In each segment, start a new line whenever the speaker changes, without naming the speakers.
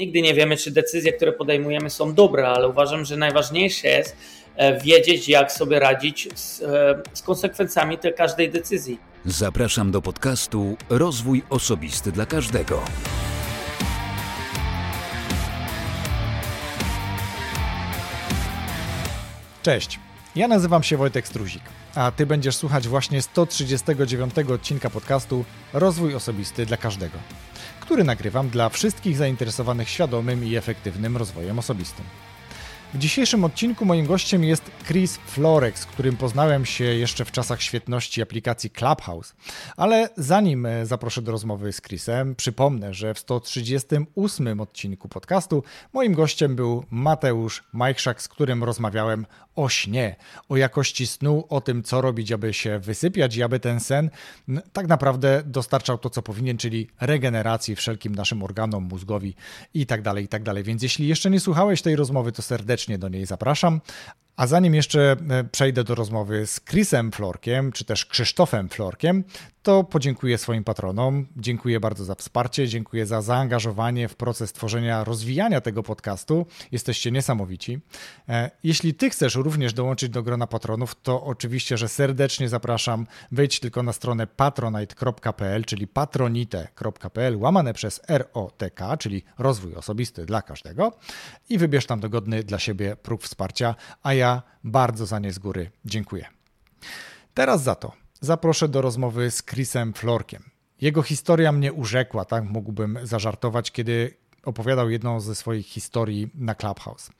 nigdy nie wiemy, czy decyzje, które podejmujemy są dobre, ale uważam, że najważniejsze jest e, wiedzieć, jak sobie radzić z, e, z konsekwencjami tej każdej decyzji.
Zapraszam do podcastu Rozwój Osobisty dla Każdego.
Cześć, ja nazywam się Wojtek Struzik, a Ty będziesz słuchać właśnie 139 odcinka podcastu Rozwój Osobisty dla Każdego, który nagrywam dla wszystkich zainteresowanych świadomym i efektywnym rozwojem osobistym. W dzisiejszym odcinku moim gościem jest Chris Florek, z którym poznałem się jeszcze w czasach świetności aplikacji Clubhouse. Ale zanim e, zaproszę do rozmowy z Chrisem, przypomnę, że w 138 odcinku podcastu moim gościem był Mateusz Majchrzak, z którym rozmawiałem o śnie, o jakości snu, o tym, co robić, aby się wysypiać i aby ten sen tak naprawdę dostarczał to, co powinien, czyli regeneracji wszelkim naszym organom, mózgowi i tak dalej, i tak dalej. Więc jeśli jeszcze nie słuchałeś tej rozmowy, to serdecznie do niej zapraszam. A zanim jeszcze e, przejdę do rozmowy z Chrisem Florkiem, czy też Krzysztofem Florkiem, to podziękuję swoim patronom. Dziękuję bardzo za wsparcie, dziękuję za zaangażowanie w proces tworzenia, rozwijania tego podcastu. Jesteście niesamowici. E, jeśli Ty chcesz również dołączyć do grona patronów, to oczywiście, że serdecznie zapraszam. Wejdź tylko na stronę patronite.pl, czyli patronite.pl, łamane przez ROTK, czyli rozwój osobisty dla każdego i wybierz tam dogodny dla siebie próg wsparcia, a ja bardzo za nie z góry dziękuję. Teraz za to zaproszę do rozmowy z Chrisem Florkiem. Jego historia mnie urzekła, tak mógłbym zażartować, kiedy opowiadał jedną ze swoich historii na Clubhouse.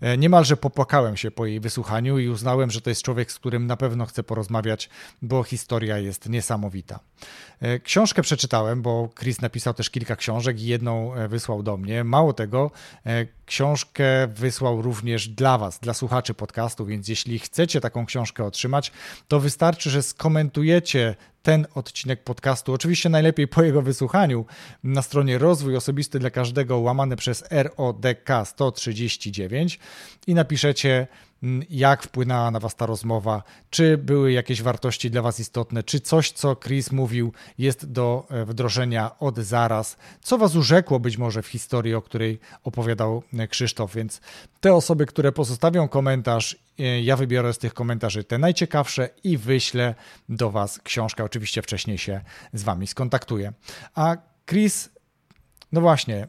E, niemalże popłakałem się po jej wysłuchaniu i uznałem, że to jest człowiek, z którym na pewno chcę porozmawiać, bo historia jest niesamowita. E, książkę przeczytałem, bo Chris napisał też kilka książek i jedną e, wysłał do mnie. Mało tego, książkę wysłał również dla Was, dla słuchaczy podcastu, więc jeśli chcecie taką książkę otrzymać, to wystarczy, że skomentujecie ten odcinek podcastu, oczywiście najlepiej po jego wysłuchaniu, na stronie Rozwój Osobisty dla Każdego, łamane przez RODK 139 i napiszecie jak wpłynęła na Was ta rozmowa, czy były jakieś wartości dla Was istotne, czy coś, co Chris mówił, jest do e, wdrożenia od zaraz, co Was urzekło być może w historii, o której opowiadał e, Krzysztof. Więc te osoby, które pozostawią komentarz, e, ja wybiorę z tych komentarzy te najciekawsze i wyślę do Was książkę. Oczywiście wcześniej się z Wami skontaktuję. A Chris, no właśnie,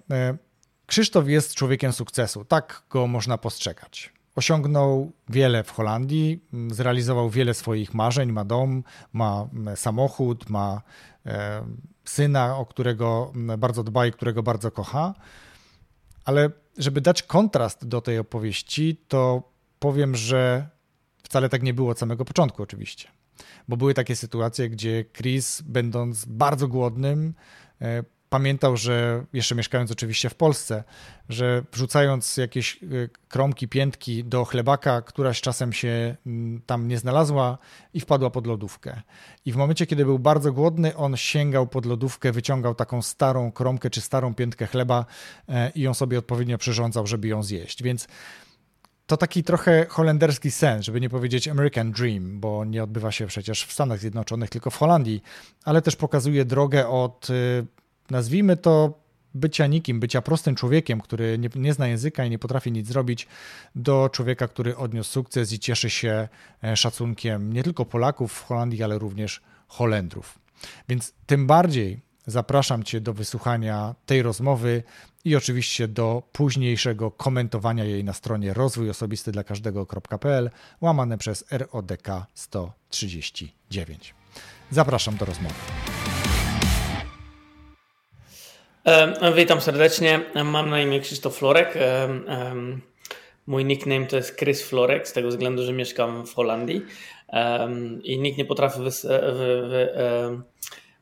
Krzysztof jest człowiekiem sukcesu, tak go można postrzegać. Osiągnął wiele w Holandii, zrealizował wiele swoich marzeń, ma dom, ma samochód, ma syna, o którego bardzo dba i którego bardzo kocha. Ale żeby dać kontrast do tej opowieści, to powiem, że wcale tak nie było od samego początku, oczywiście. Bo były takie sytuacje, gdzie Chris, będąc bardzo głodnym, e, pamiętał, że jeszcze mieszkając oczywiście w Polsce, że wrzucając jakieś y, kromki, piętki do chlebaka, któraś czasem się mm, tam nie znalazła i wpadła pod lodówkę. I w momencie, kiedy był bardzo głodny, on sięgał pod lodówkę, wyciągał taką starą kromkę czy starą piętkę chleba e, i ją sobie odpowiednio przyrządzał, żeby ją zjeść. Więc to taki trochę holenderski sen, żeby nie powiedzieć American Dream, bo nie odbywa się przecież w Stanach Zjednoczonych, tylko w Holandii, ale też pokazuje drogę od y, nazwijmy to bycia nikim, bycia prostym człowiekiem, który nie, nie, zna języka i nie potrafi nic zrobić, do człowieka, który odniósł sukces i cieszy się e, szacunkiem nie tylko Polaków w Holandii, ale również Holendrów. Więc tym bardziej zapraszam Cię do wysłuchania tej rozmowy i oczywiście do późniejszego komentowania jej na stronie rozwój osobisty dla każdego.pl łamane przez RODK 139. Zapraszam do rozmowy.
Witam serdecznie. Mam na imię Krzysztof Florek. Mój nickname to jest Chris Florek, z tego względu, że mieszkam w Holandii i nikt nie potrafi wy, wy, wy,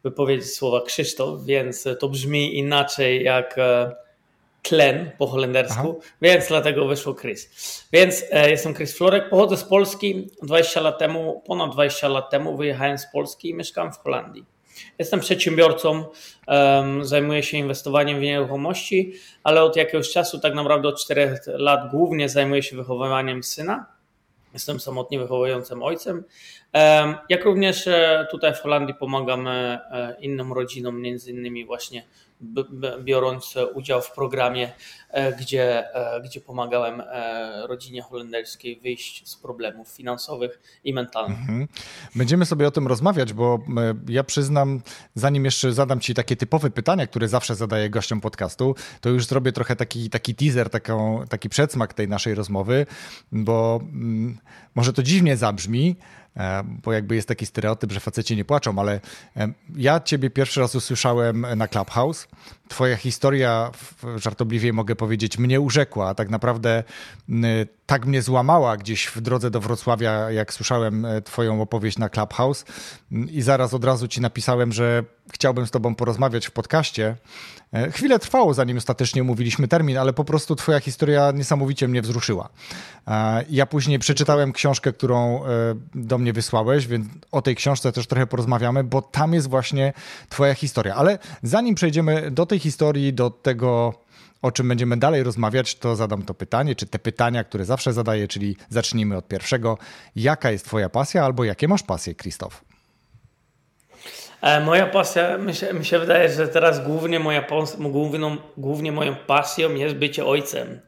wypowiedzieć słowa Krzysztof, więc to brzmi inaczej jak e, tlen po holendersku, Aha. więc dlatego wyszło Chris. Więc e, jestem Chris Florek, pochodzę z Polski. 20 lat temu, ponad 20 lat temu wyjechałem z Polski i mieszkam w Holandii. Jestem przedsiębiorcą, zajmuję się inwestowaniem w nieruchomości, ale od jakiegoś czasu, tak naprawdę od 4 lat, głównie zajmuję się wychowywaniem syna. Jestem samotnie wychowującym ojcem. Jak również e, tutaj w Holandii pomagamy e, innym rodzinom, między innymi właśnie biorąc udział w programie, gdzie, gdzie pomagałem rodzinie holenderskiej wyjść z problemów finansowych i mentalnych. Mhm.
Będziemy sobie o tym rozmawiać, bo ja przyznam, zanim jeszcze zadam Ci takie typowe pytania, które zawsze zadaję gościom podcastu, to już zrobię trochę taki, taki teaser, taką, taki przedsmak tej naszej rozmowy, bo mm, może to dziwnie zabrzmi, E, bo jakby jest taki stereotyp, że faceci nie płaczą, ale e, ja ciebie pierwszy raz usłyszałem na Clubhouse. Twoja historia, żartobliwie mogę powiedzieć, mnie urzekła, a tak naprawdę tak mnie złamała gdzieś w drodze do Wrocławia, jak słyszałem e, twoją opowieść na Clubhouse i zaraz od razu ci napisałem, że chciałbym z tobą porozmawiać w podcaście. Chwilę trwało, zanim ostatecznie mówiliśmy termin, ale po prostu twoja historia niesamowicie mnie wzruszyła. Ja później przeczytałem książkę, którą do mnie wysłałeś, więc o tej książce też trochę porozmawiamy, bo tam jest właśnie Twoja historia. Ale zanim przejdziemy do tej historii, do tego, o czym będziemy dalej rozmawiać, to zadam to pytanie, czy te pytania, które zawsze zadaję, czyli zacznijmy od pierwszego. Jaka jest Twoja pasja albo jakie masz pasje, Krzysztof?
E, moja pasja, mi się, mi się wydaje, że teraz głównie, moja, główną, głównie moją pasją jest bycie ojcem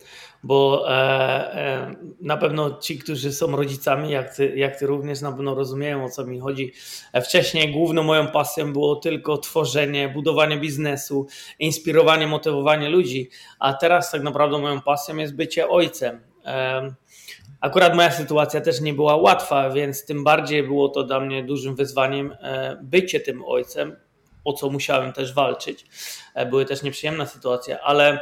bo e, e, na pewno ci, którzy są rodzicami, jak ty, jak ty również na pewno rozumieją o co mi chodzi. E, wcześniej główną moją pasją było tylko tworzenie, budowanie biznesu, inspirowanie, motywowanie ludzi, a teraz tak naprawdę moją pasją jest bycie ojcem. Akurat moja sytuacja też nie była łatwa, więc tym bardziej było to dla mnie dużym wyzwaniem bycie tym ojcem, o co musiałem też walczyć. Były też nieprzyjemne sytuacje, ale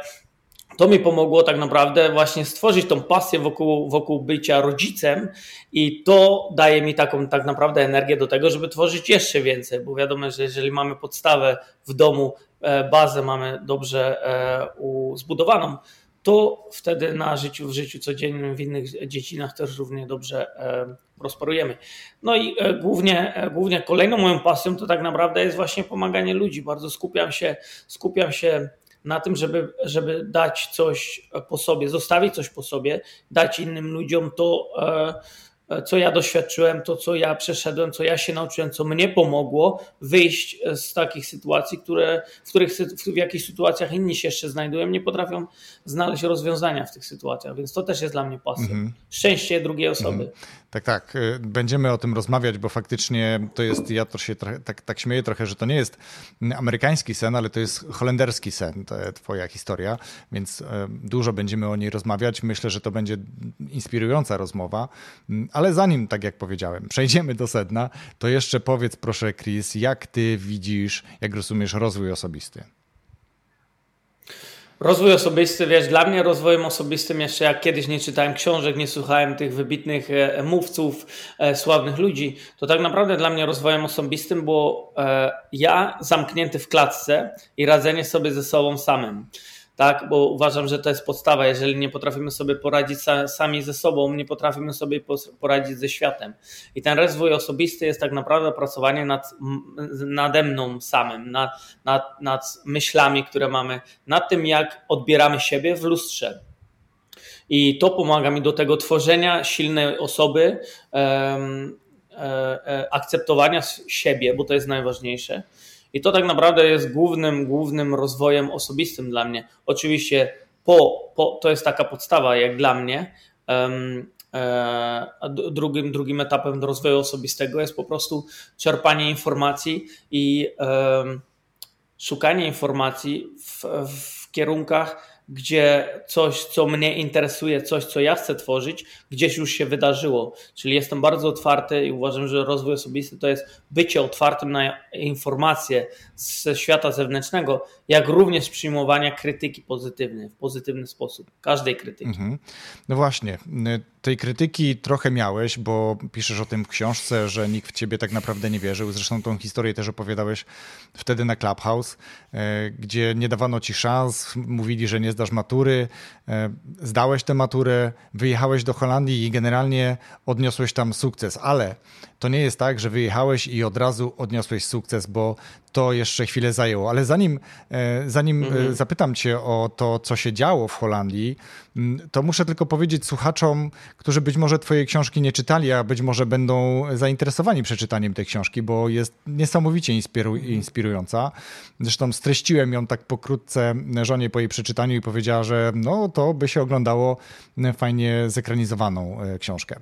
to mi pomogło tak naprawdę właśnie stworzyć tą pasję wokół, wokół bycia rodzicem i to daje mi taką tak naprawdę energię do tego, żeby tworzyć jeszcze więcej, bo wiadomo, że jeżeli mamy podstawę w domu, e, bazę mamy dobrze e, zbudowaną, to wtedy na życiu, w życiu codziennym, w innych dziedzinach też równie dobrze e, prosperujemy. No i głównie, głównie kolejną moją pasją to tak naprawdę jest właśnie pomaganie ludzi. Bardzo skupiam się, skupiam się na tym, żeby, żeby dać coś po sobie, zostawić coś po sobie, dać innym ludziom to, e, co ja doświadczyłem, to co ja przeszedłem, co ja się nauczyłem, co mnie pomogło wyjść z takich sytuacji, które, w których w jakichś sytuacjach inni się jeszcze znajdują, nie potrafią znaleźć rozwiązania w tych sytuacjach, więc to też jest dla mnie pasja. Mhm. Szczęście drugiej osoby. Mhm.
Tak, tak. Y, będziemy o tym rozmawiać, bo faktycznie to jest, ja to się trochę, tak, tak śmieję trochę, że to nie jest amerykański sen, ale to jest holenderski sen, twoja historia, więc y, dużo będziemy o niej rozmawiać. Myślę, że to będzie inspirująca rozmowa, mm, ale zanim, tak jak powiedziałem, przejdziemy do sedna, to jeszcze powiedz proszę, Chris, jak ty widzisz, jak rozumiesz rozwój osobisty?
Rozwój osobisty, wiesz, dla mnie rozwojem osobistym jeszcze jak kiedyś nie czytałem książek, nie słuchałem tych wybitnych e, mówców, e, sławnych ludzi, to tak naprawdę dla mnie rozwojem osobistym było e, ja zamknięty w klatce i radzenie sobie ze sobą samym tak? Bo uważam, że to jest podstawa. Jeżeli nie potrafimy sobie poradzić sami ze sobą, nie potrafimy sobie poradzić ze światem. I ten rozwój osobisty jest tak naprawdę pracowanie nad, nade mną samym, nad, nad, nad myślami, które mamy, nad tym, jak odbieramy siebie w lustrze. I to pomaga mi do tego tworzenia silnej osoby, um, akceptowania siebie, bo to jest najważniejsze i to tak naprawdę jest głównym, głównym rozwojem osobistym dla mnie. Oczywiście po, po, to jest taka podstawa jak dla mnie. Um, a drugim, drugim etapem do rozwoju osobistego jest po prostu czerpanie informacji i um, szukanie informacji w, w kierunkach, gdzie coś, co mnie interesuje, coś, co ja chcę tworzyć, gdzieś już się wydarzyło. Czyli jestem bardzo otwarty i uważam, że rozwój osobisty to jest bycie otwartym na informacje ze świata zewnętrznego, jak również przyjmowania krytyki pozytywnej, w pozytywny sposób, każdej krytyki. Mhm.
No właśnie, tej krytyki trochę miałeś, bo piszesz o tym w książce, że nikt w ciebie tak naprawdę nie wierzył. Zresztą tą historię też opowiadałeś wtedy na Clubhouse, e, gdzie nie dawano ci szans, mówili, że nie, zdasz matury, e, zdałeś tę maturę, wyjechałeś do Holandii i generalnie odniosłeś tam sukces, ale to nie jest tak, że wyjechałeś i od razu odniosłeś sukces, bo to jeszcze chwilę zajęło. Ale zanim, e, zanim e, mhm. zapytam Cię o to, co się działo w Holandii, to muszę tylko powiedzieć słuchaczom, którzy być może Twojej książki nie czytali, a być może będą zainteresowani przeczytaniem tej książki, bo jest niesamowicie inspirująca. Zresztą streściłem ją tak pokrótce żonie po jej przeczytaniu i powiedziała, że no to by się oglądało fajnie zekranizowaną e, książkę.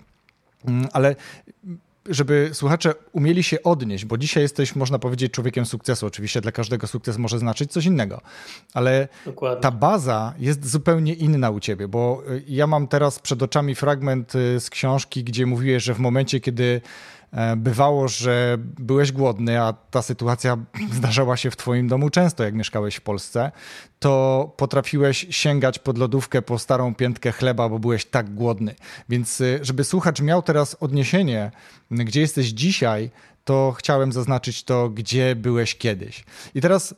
Mm, ale żeby słuchacze umieli się odnieść, bo dzisiaj jesteś, można powiedzieć, człowiekiem sukcesu. Oczywiście dla każdego sukces może znaczyć coś innego, ale Dokładnie. ta baza jest zupełnie inna u ciebie, bo y, ja mam teraz przed oczami fragment y, z książki, gdzie mówiłeś, że w momencie, kiedy bywało, że byłeś głodny, a ta sytuacja zdarzała się w Twoim domu często, jak mieszkałeś w Polsce, to potrafiłeś sięgać pod lodówkę po starą piętkę chleba, bo byłeś tak głodny. Więc, y, żeby słuchacz miał teraz odniesienie, gdzie jesteś dzisiaj, to chciałem zaznaczyć to, gdzie byłeś kiedyś. I teraz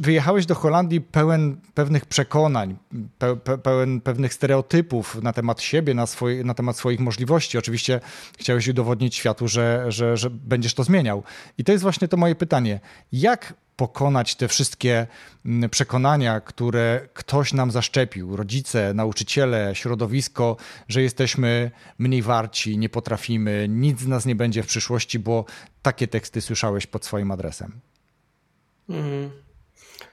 wyjechałeś do Holandii pełen pewnych przekonań, pe, pe, pełen pewnych stereotypów na temat siebie, na, na temat swoich możliwości. Oczywiście chciałeś udowodnić światu, że, że, że będziesz to zmieniał. I to jest właśnie to moje pytanie. Jak pokonać te wszystkie mm, przekonania, które ktoś nam zaszczepił, rodzice, nauczyciele, środowisko, że jesteśmy mniej warci, nie potrafimy, nic z nas nie będzie w przyszłości, bo takie teksty słyszałeś pod swoim adresem.
Mhm.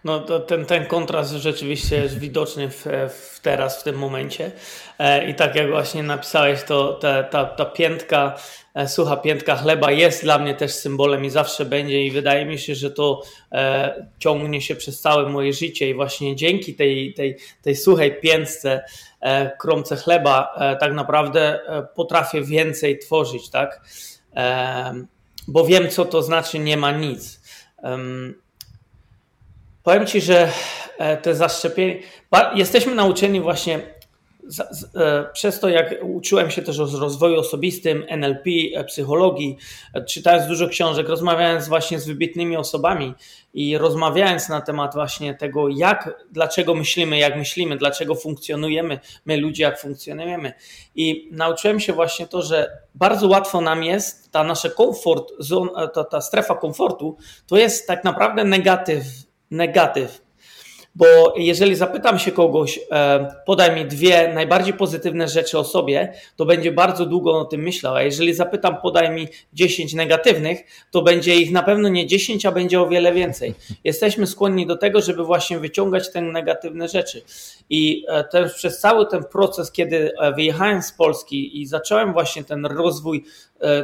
No ten, ten kontrast rzeczywiście jest widoczny w, w teraz, w tym momencie. E, I tak jak właśnie napisałeś, to ta, ta, ta piętka, e, sucha piętka chleba jest dla mnie też symbolem i zawsze będzie i wydaje mi się, że to e, ciągnie się przez całe moje życie i właśnie dzięki tej, tej, tej suchej piętce, kromce chleba tak naprawdę potrafię więcej tworzyć, tak? Bo wiem, co to znaczy nie ma nic. Powiem Ci, że e, te zaszczepienie. Jesteśmy nauczeni właśnie e, przez to, jak uczyłem się też o rozwoju osobistym, NLP, e, psychologii, czytając dużo książek, rozmawiając właśnie z wybitnymi osobami i rozmawiając na temat właśnie tego, jak, dlaczego myślimy, jak myślimy, dlaczego funkcjonujemy, my ludzie, jak funkcjonujemy. I nauczyłem się właśnie to, że bardzo łatwo nam jest, ta nasza komfort, ta, ta strefa komfortu, to jest tak naprawdę negatyw negatyw. Bo jeżeli zapytam się kogoś, e, podaj mi dwie najbardziej pozytywne rzeczy o sobie, to będzie bardzo długo o tym myślał. A jeżeli zapytam, podaj mi 10 negatywnych, to będzie ich na pewno nie 10, a będzie o wiele więcej. Jesteśmy skłonni do tego, żeby właśnie wyciągać te negatywne rzeczy. I e, ten, przez cały ten proces, kiedy e, wyjechałem z Polski i zacząłem właśnie ten rozwój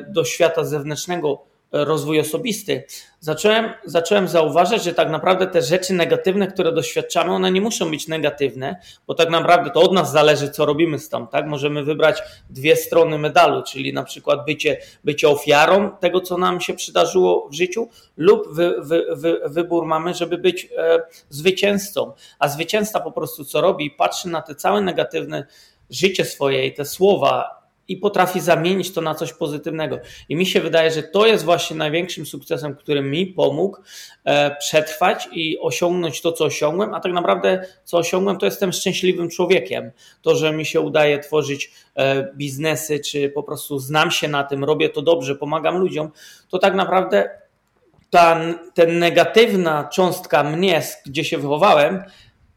do świata zewnętrznego, rozwój osobisty, zacząłem, zacząłem zauważać, że tak naprawdę te rzeczy negatywne, które doświadczamy, one nie muszą być negatywne, bo tak naprawdę to od nas zależy, co robimy z tam, tak? Możemy wybrać dwie strony medalu, czyli na przykład bycie, bycie ofiarą tego, co nam się przydarzyło w życiu, lub wy, wy, wy, wybór mamy, żeby być e, zwycięzcą. A zwycięzca po prostu co robi? Patrzy na te całe negatywne życie swoje i te słowa i potrafi zamienić to na coś pozytywnego. I mi się wydaje, że to jest właśnie największym sukcesem, który mi pomógł e, przetrwać i osiągnąć to, co osiągłem, a tak naprawdę co osiągłem, to jestem szczęśliwym człowiekiem. To, że mi się udaje tworzyć e, biznesy, czy po prostu znam się na tym, robię to dobrze, pomagam ludziom, to tak naprawdę ta, ta negatywna cząstka mnie, gdzie się wychowałem,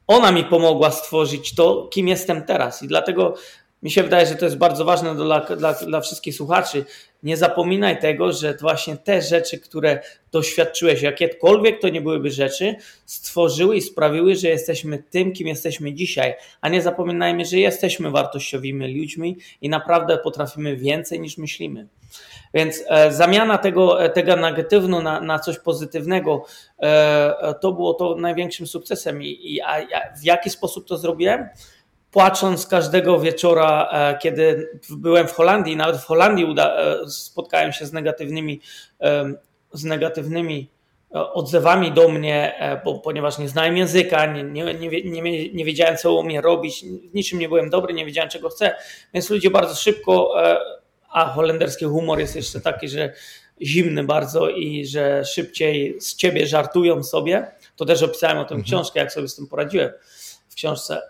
ona mi pomogła stworzyć to, kim jestem teraz. I dlatego mi się wydaje, że to jest bardzo ważne dla, dla, dla wszystkich słuchaczy. Nie zapominaj tego, że właśnie te rzeczy, które doświadczyłeś, jakiekolwiek to nie byłyby rzeczy, stworzyły i sprawiły, że jesteśmy tym, kim jesteśmy dzisiaj. A nie zapominajmy, że jesteśmy wartościowymi ludźmi i naprawdę potrafimy więcej niż myślimy. Więc e, zamiana tego, e, tego negatywnego na, na coś pozytywnego e, to było to największym sukcesem. I, i a w jaki sposób to zrobiłem? Płacząc każdego wieczora, e, kiedy byłem w Holandii, nawet w Holandii uda, e, spotkałem się z negatywnymi, e, z negatywnymi odzewami do mnie, bo, ponieważ nie znałem języka, nie, nie, nie, nie wiedziałem, co u mnie robić, w niczym nie byłem dobry, nie wiedziałem, czego chcę, więc ludzie bardzo szybko, a holenderski humor jest jeszcze taki, że zimny bardzo i że szybciej z ciebie żartują sobie, to też opisałem o tym mhm. książkę, jak sobie z tym poradziłem książce.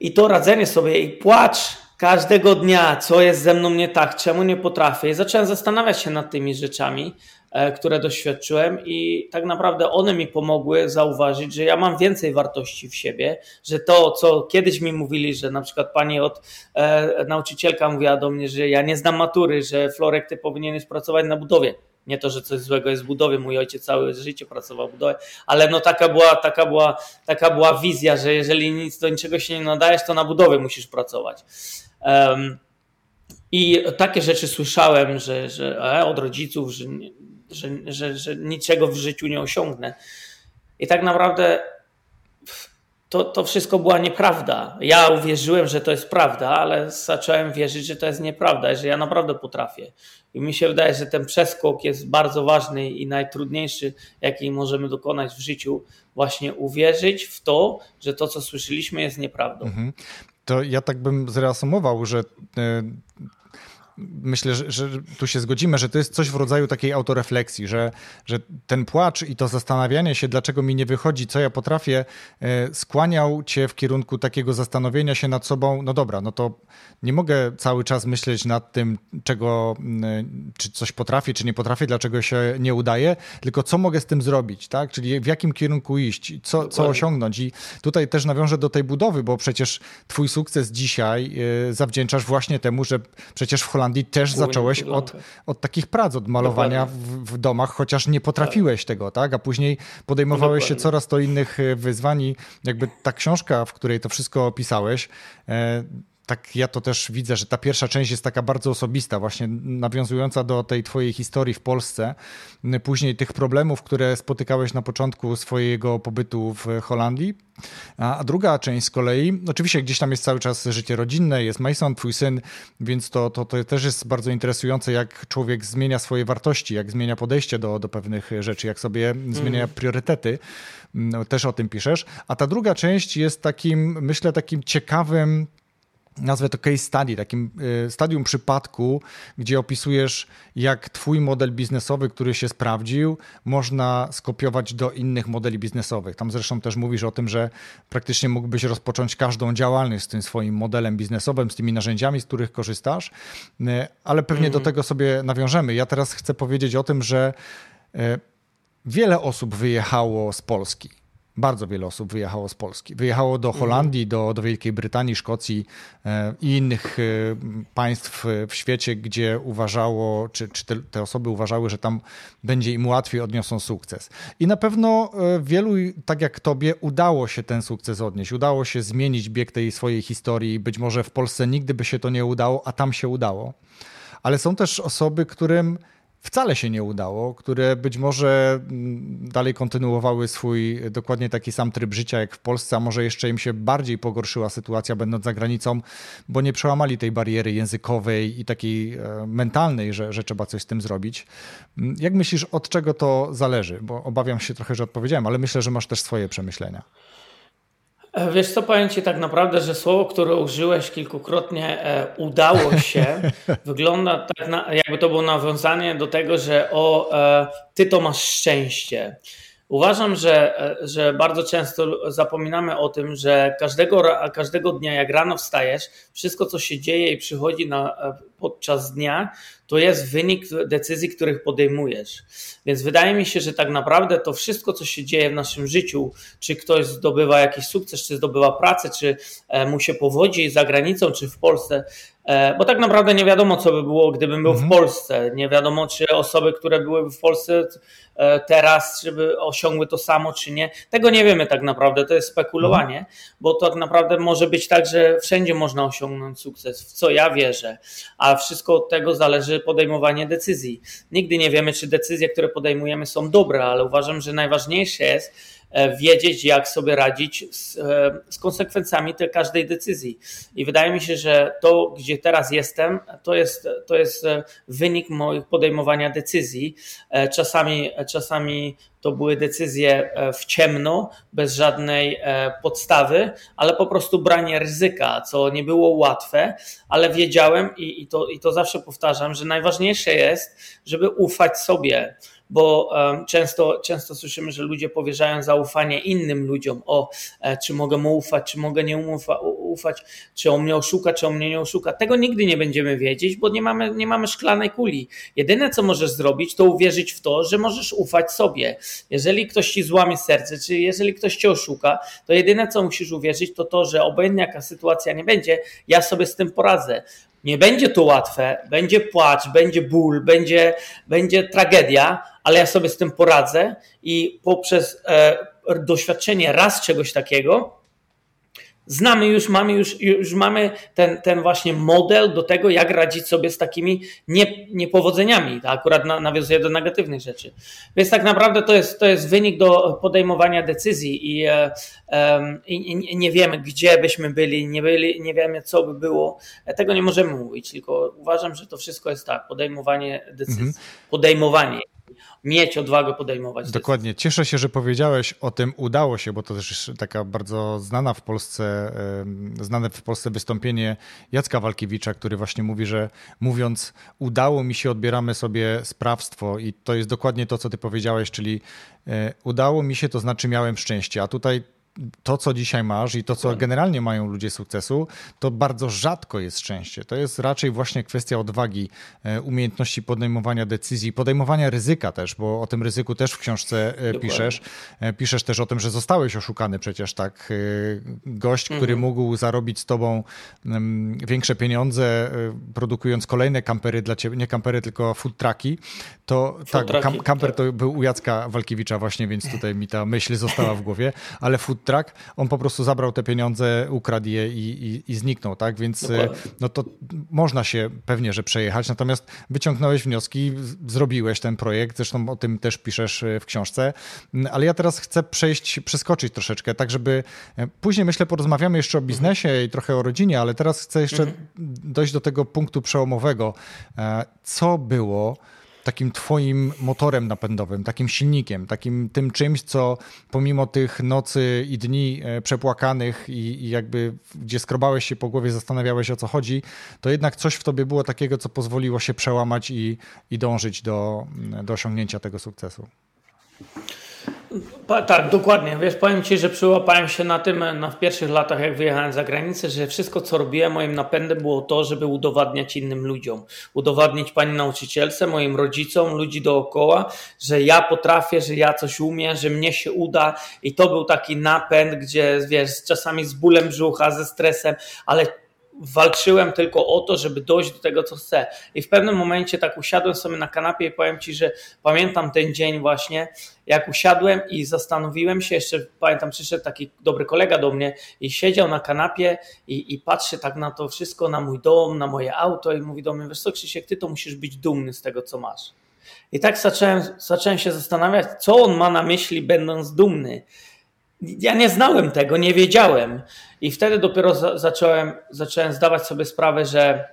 I to radzenie sobie i płacz każdego dnia, co jest ze mną nie tak, czemu nie potrafię. I zacząłem zastanawiać się nad tymi rzeczami, e, które doświadczyłem, i tak naprawdę one mi pomogły zauważyć, że ja mam więcej wartości w siebie, że to, co kiedyś mi mówili, że na przykład pani od e, nauczycielka mówiła do mnie, że ja nie znam matury, że Florek, ty powinieneś pracować na budowie. Nie to, że coś złego jest w budowie, mój ojciec całe życie pracował w budowie, ale no taka była, taka była, taka była wizja, że jeżeli nic do niczego się nie nadajesz, to na budowie musisz pracować. Um, I takie rzeczy słyszałem, że, że e, od rodziców, że, że, że, że niczego w życiu nie osiągnę. I tak naprawdę to, to wszystko była nieprawda. Ja uwierzyłem, że to jest prawda, ale zacząłem wierzyć, że to jest nieprawda, że ja naprawdę potrafię. I mi się wydaje, że ten przeskok jest bardzo ważny i najtrudniejszy, jaki możemy dokonać w życiu, właśnie uwierzyć w to, że to, co słyszeliśmy, jest nieprawdą. Mhm.
To ja tak bym zreasumował, że e, myślę, że, że, tu się zgodzimy, że to jest coś w rodzaju takiej autorefleksji, że, że ten płacz i to zastanawianie się, dlaczego mi nie wychodzi, co ja potrafię, e, skłaniał cię w kierunku takiego zastanowienia się nad sobą, no dobra, no to nie mogę cały czas myśleć nad tym, czego, czy coś potrafię, czy nie potrafię, dlaczego się nie udaje, tylko co mogę z tym zrobić, tak? Czyli w jakim kierunku iść, co, co osiągnąć. I tutaj też nawiążę do tej budowy, bo przecież twój sukces dzisiaj e, zawdzięczasz właśnie temu, że przecież w Holandii też zacząłeś od, od takich prac, od malowania w, w, domach, chociaż nie potrafiłeś tak. tego, tak? A później podejmowałeś no się coraz to innych e, wyzwań i jakby ta książka, w której to wszystko opisałeś, e, tak ja to też widzę, że ta pierwsza część jest taka bardzo osobista, właśnie nawiązująca do tej twojej historii w Polsce, później tych problemów, które spotykałeś na początku swojego pobytu w Holandii. A druga część z kolei, oczywiście gdzieś tam jest cały czas życie rodzinne, jest Mason, twój syn, więc to, to, to też jest bardzo interesujące, jak człowiek zmienia swoje wartości, jak zmienia podejście do, do pewnych rzeczy, jak sobie zmienia mm. priorytety. No, też o tym piszesz. A ta druga część jest takim, myślę, takim ciekawym nazwę to case study, takim y, stadium przypadku, gdzie opisujesz, jak twój model biznesowy, który się sprawdził, można skopiować do innych modeli biznesowych. Tam zresztą też mówisz o tym, że praktycznie mógłbyś rozpocząć każdą działalność z tym swoim modelem biznesowym, z tymi narzędziami, z których korzystasz, y, ale pewnie mm. do mhm. tego sobie nawiążemy. Ja teraz chcę powiedzieć o tym, że y, wiele osób wyjechało z Polski bardzo wiele osób wyjechało z Polski. Wyjechało do Holandii, do, do Wielkiej Brytanii, Szkocji e, i innych e, państw w świecie, gdzie uważało, czy, czy te, te, osoby uważały, że tam będzie im łatwiej odniosą sukces. I na pewno e, wielu, tak jak tobie, udało się ten sukces odnieść. Udało się zmienić bieg tej swojej historii. Być może w Polsce nigdy by się to nie udało, a tam się udało. Ale są też osoby, którym wcale się nie udało, które być może mm, dalej kontynuowały swój dokładnie taki sam tryb życia jak w Polsce, a może jeszcze im się bardziej pogorszyła sytuacja będąc za granicą, bo nie przełamali tej bariery językowej i takiej e, mentalnej, że, że trzeba coś z tym zrobić. Mm, jak myślisz, od czego to zależy? Bo obawiam się trochę, że odpowiedziałem, ale myślę, że masz też swoje przemyślenia.
E, wiesz co, powiem Ci tak naprawdę, że słowo, które użyłeś kilkukrotnie, e, udało się, wygląda tak, na, jakby to było nawiązanie do tego, że o, e, Ty to masz szczęście. Uważam, że, że bardzo często zapominamy o tym, że każdego, każdego dnia, jak rano wstajesz, wszystko, co się dzieje i przychodzi na, podczas dnia, to jest wynik decyzji, których podejmujesz. Więc wydaje mi się, że tak naprawdę to wszystko, co się dzieje w naszym życiu, czy ktoś zdobywa jakiś sukces, czy zdobywa pracę, czy e, mu się powodzi za granicą, czy w Polsce, e, bo tak naprawdę nie wiadomo, co by było, gdybym był mhm. w Polsce. Nie wiadomo, czy osoby, które były w Polsce e, teraz, czy by osiągły to samo, czy nie. Tego nie wiemy tak naprawdę, to jest spekulowanie, mhm. bo tak naprawdę może być tak, że wszędzie można osiągnąć sukces, w co ja wierzę, a wszystko od tego zależy podejmowanie decyzji. Nigdy nie wiemy, czy decyzje, które podejmujemy są dobre, ale uważam, że najważniejsze jest wiedzieć, jak sobie radzić z, e, z konsekwencjami tej każdej decyzji. I wydaje mi się, że to, gdzie teraz jestem, to jest, to jest e, wynik moich podejmowania decyzji. Czasami, czasami to były decyzje e, w ciemno, bez żadnej e, podstawy, ale po prostu branie ryzyka, co nie było łatwe, ale wiedziałem i, i, to, i to zawsze powtarzam, że najważniejsze jest, żeby ufać sobie. Bo często, często słyszymy, że ludzie powierzają zaufanie innym ludziom, o, czy mogę mu ufać, czy mogę nie ufa, ufać, czy on mnie oszuka, czy on mnie nie oszuka. Tego nigdy nie będziemy wiedzieć, bo nie mamy, nie mamy szklanej kuli. Jedyne, co możesz zrobić, to uwierzyć w to, że możesz ufać sobie. Jeżeli ktoś ci złamie serce, czy jeżeli ktoś cię oszuka, to jedyne, co musisz uwierzyć, to to, że obojętnie jaka sytuacja nie będzie, ja sobie z tym poradzę. Nie będzie to łatwe, będzie płacz, będzie ból, będzie, będzie tragedia, ale ja sobie z tym poradzę i poprzez e, doświadczenie raz czegoś takiego, znamy już, mamy już, już mamy ten, ten właśnie model do tego, jak radzić sobie z takimi nie, niepowodzeniami. To akurat na, nawiązuje do negatywnych rzeczy. Więc tak naprawdę to jest, to jest wynik do podejmowania decyzji i, e, i, i nie wiemy, gdzie byśmy byli, nie, byli, nie wiemy, co by było. Tego nie możemy mówić, tylko uważam, że to wszystko jest tak, podejmowanie decyzji, mhm. podejmowanie mieć odwagę podejmować.
Dokładnie. Cieszę się, że powiedziałeś o tym udało się, bo to też taka bardzo znana w Polsce, znane w Polsce wystąpienie Jacka Walkiewicza, który właśnie mówi, że mówiąc udało mi się, odbieramy sobie sprawstwo i to jest dokładnie to, co ty powiedziałeś, czyli e, udało mi się, to znaczy miałem szczęście, a tutaj to, co dzisiaj masz i to, co generalnie mają ludzie sukcesu, to bardzo rzadko jest szczęście. To jest raczej właśnie kwestia odwagi, e, umiejętności podejmowania decyzji, podejmowania ryzyka też, bo o tym ryzyku też w książce e, Dokładnie. piszesz. E, piszesz też o tym, że zostałeś oszukany przecież, tak? Gość, który mhm. mógł zarobić z tobą większe pieniądze, produkując kolejne kampery dla ciebie, nie kampery, tylko food trucki, to food tak, kam, kamper tak. to był u Jacka Walkiewicza właśnie, więc tutaj mi ta myśl została w głowie, ale food truck, on po prostu zabrał te pieniądze, ukradł je i, i, i zniknął, tak? Więc e, Dokładnie. no to można się pewnie, że przejechać, natomiast wyciągnąłeś wnioski, zrobiłeś ten projekt, zresztą o tym też piszesz e, w książce, mm, ale ja teraz chcę przejść, przeskoczyć troszeczkę, tak żeby e, później myślę porozmawiamy jeszcze o biznesie i trochę o rodzinie, ale teraz chcę jeszcze mhm. dojść do tego punktu przełomowego. Co było takim twoim motorem napędowym, takim silnikiem, takim tym czymś, co pomimo tych nocy i dni e, przepłakanych i, i jakby gdzie skrobałeś się po głowie, zastanawiałeś o co chodzi, to jednak coś w tobie było takiego, co pozwoliło się przełamać i, i dążyć do, do osiągnięcia tego sukcesu.
Tak, dokładnie. Wiesz, powiem Ci, że przyłapałem się na tym na, w pierwszych latach, jak wyjechałem za granicę, że wszystko, co robiłem, moim napędem było to, żeby udowadniać innym ludziom. Udowodnić pani nauczycielce, moim rodzicom, ludzi dookoła, że ja potrafię, że ja coś umiem, że mnie się uda. I to był taki napęd, gdzie, wiesz, czasami z bólem brzucha, ze stresem, ale walczyłem tylko o to, żeby dojść do tego, co chcę. I w pewnym momencie tak usiadłem sobie na kanapie i powiem Ci, że pamiętam ten dzień właśnie, jak usiadłem i zastanowiłem się, jeszcze pamiętam, przyszedł taki dobry kolega do mnie i siedział na kanapie i, i patrzy tak na to wszystko, na mój dom, na moje auto i mówi do mnie, wiesz co Krzysiek, Ty to musisz być dumny z tego, co masz. I tak zacząłem, zacząłem się zastanawiać, co on ma na myśli, będąc dumny. Ja nie znałem tego, nie wiedziałem. I wtedy dopiero za, zacząłem, zacząłem zdawać sobie sprawę, że,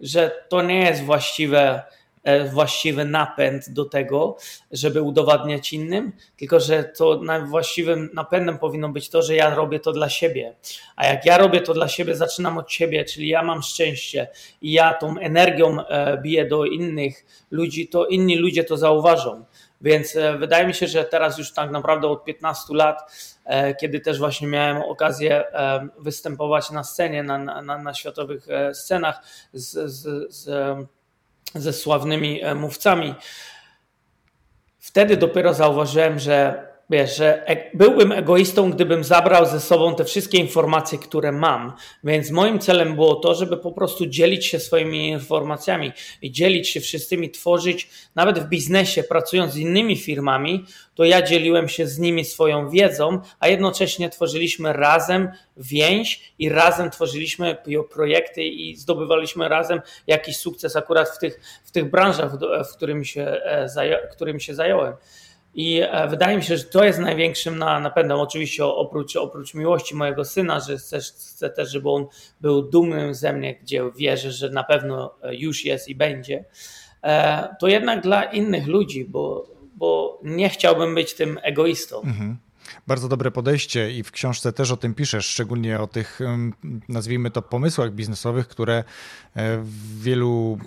że to nie jest właściwe, e, właściwy napęd do tego, żeby udowadniać innym, tylko że to właściwym napędem powinno być to, że ja robię to dla siebie. A jak ja robię to dla siebie, zaczynam od siebie, czyli ja mam szczęście i ja tą energią e, biję do innych ludzi, to inni ludzie to zauważą. Więc e, wydaje mi się, że teraz już tak naprawdę od 15 lat, e, kiedy też właśnie miałem okazję e, występować na scenie, na, na, na światowych scenach z, z, z, ze sławnymi mówcami, wtedy dopiero zauważyłem, że Wiesz, że byłbym egoistą, gdybym zabrał ze sobą te wszystkie informacje, które mam. Więc moim celem było to, żeby po prostu dzielić się swoimi informacjami i dzielić się wszystkimi, tworzyć, nawet w biznesie, pracując z innymi firmami, to ja dzieliłem się z nimi swoją wiedzą, a jednocześnie tworzyliśmy razem więź i razem tworzyliśmy projekty i zdobywaliśmy razem jakiś sukces akurat w tych, w tych branżach, w którym się, e, którym się zająłem. I e, wydaje mi się, że to jest największym napędem, oczywiście oprócz, oprócz miłości mojego syna, że chcę, chcę też, żeby on był dumnym ze mnie, gdzie wierzę, że na pewno e, już jest i będzie. E, to jednak dla innych ludzi, bo, bo nie chciałbym być tym egoistą. Mhm.
Bardzo dobre podejście i w książce też o tym piszesz, szczególnie o tych, nazwijmy to, pomysłach biznesowych, które e, w wielu,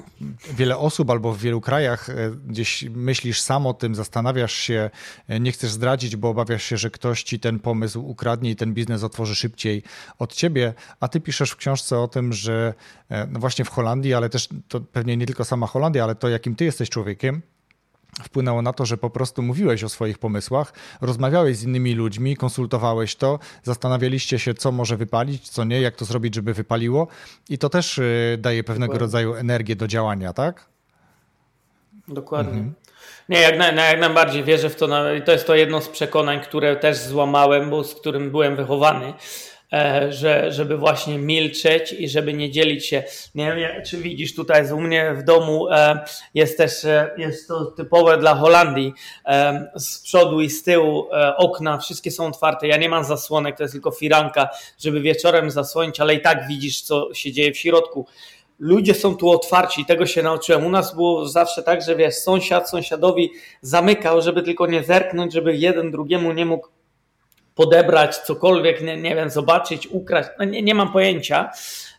wiele osób albo w wielu krajach e, gdzieś myślisz sam o tym, zastanawiasz się, e, nie chcesz zdradzić, bo obawiasz się, że ktoś ci ten pomysł ukradnie i ten biznes otworzy szybciej od ciebie, a ty piszesz w książce o tym, że no właśnie w Holandii, ale też to pewnie nie tylko sama Holandia, ale to jakim ty jesteś człowiekiem, wpłynęło na to, że po prostu mówiłeś o swoich pomysłach, rozmawiałeś z innymi ludźmi, konsultowałeś to, zastanawialiście się, co może wypalić, co nie, jak to zrobić, żeby wypaliło i to też y, daje pewnego Dokładnie. rodzaju energię do działania, tak?
Dokładnie. Mhm. Nie, jak, na, jak najbardziej wierzę w to. I to jest to jedno z przekonań, które też złamałem, bo z którym byłem wychowany że, żeby właśnie milczeć i żeby nie dzielić się. Nie wiem, czy widzisz tutaj u mnie w domu e, jest też, e, jest to typowe dla Holandii. Z przodu i z tyłu okna, wszystkie są otwarte. Ja nie mam zasłonek, to jest tylko firanka, żeby wieczorem zasłonić, ale i tak widzisz, co się dzieje w środku ludzie są tu otwarci, tego się nauczyłem. U nas było zawsze tak, że wiesz, sąsiad sąsiadowi zamykał, żeby tylko nie zerknąć, żeby jeden drugiemu nie mógł podebrać cokolwiek, nie, nie wiem, zobaczyć, ukraść, no nie, nie mam pojęcia,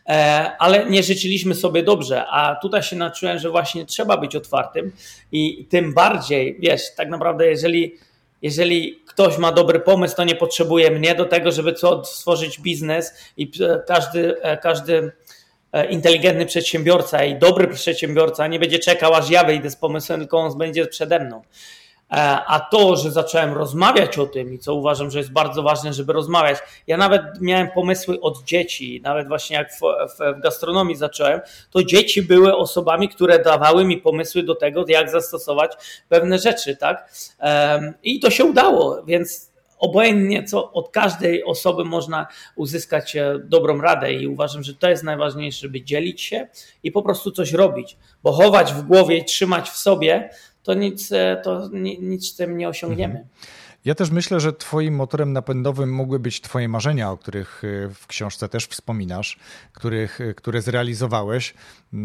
e, ale nie życzyliśmy sobie dobrze, a tutaj się nauczyłem, że właśnie trzeba być otwartym i tym bardziej, wiesz, tak naprawdę jeżeli, jeżeli ktoś ma dobry pomysł, to nie potrzebuje mnie do tego, żeby co, stworzyć biznes i każdy, e, każdy e, inteligentny przedsiębiorca i dobry przedsiębiorca nie będzie czekał, aż ja wyjdę z pomysłem, tylko on będzie przede mną. E, a to, że zacząłem rozmawiać o tym i co uważam, że jest bardzo ważne, żeby rozmawiać. Ja nawet miałem pomysły od dzieci, nawet właśnie jak w, w, w, gastronomii zacząłem, to dzieci były osobami, które dawały mi pomysły do tego, jak zastosować pewne rzeczy, tak? I to się udało, więc obojętnie co od każdej osoby można uzyskać e, dobrą radę i uważam, że to jest najważniejsze, żeby dzielić się i po prostu coś robić, bo chować w głowie i trzymać w sobie, to nic, e, to nic z tym nie osiągniemy. Mhm.
Ja też myślę, że Twoim motorem napędowym mogły być Twoje marzenia, o których e, w książce też wspominasz, których, e, które zrealizowałeś,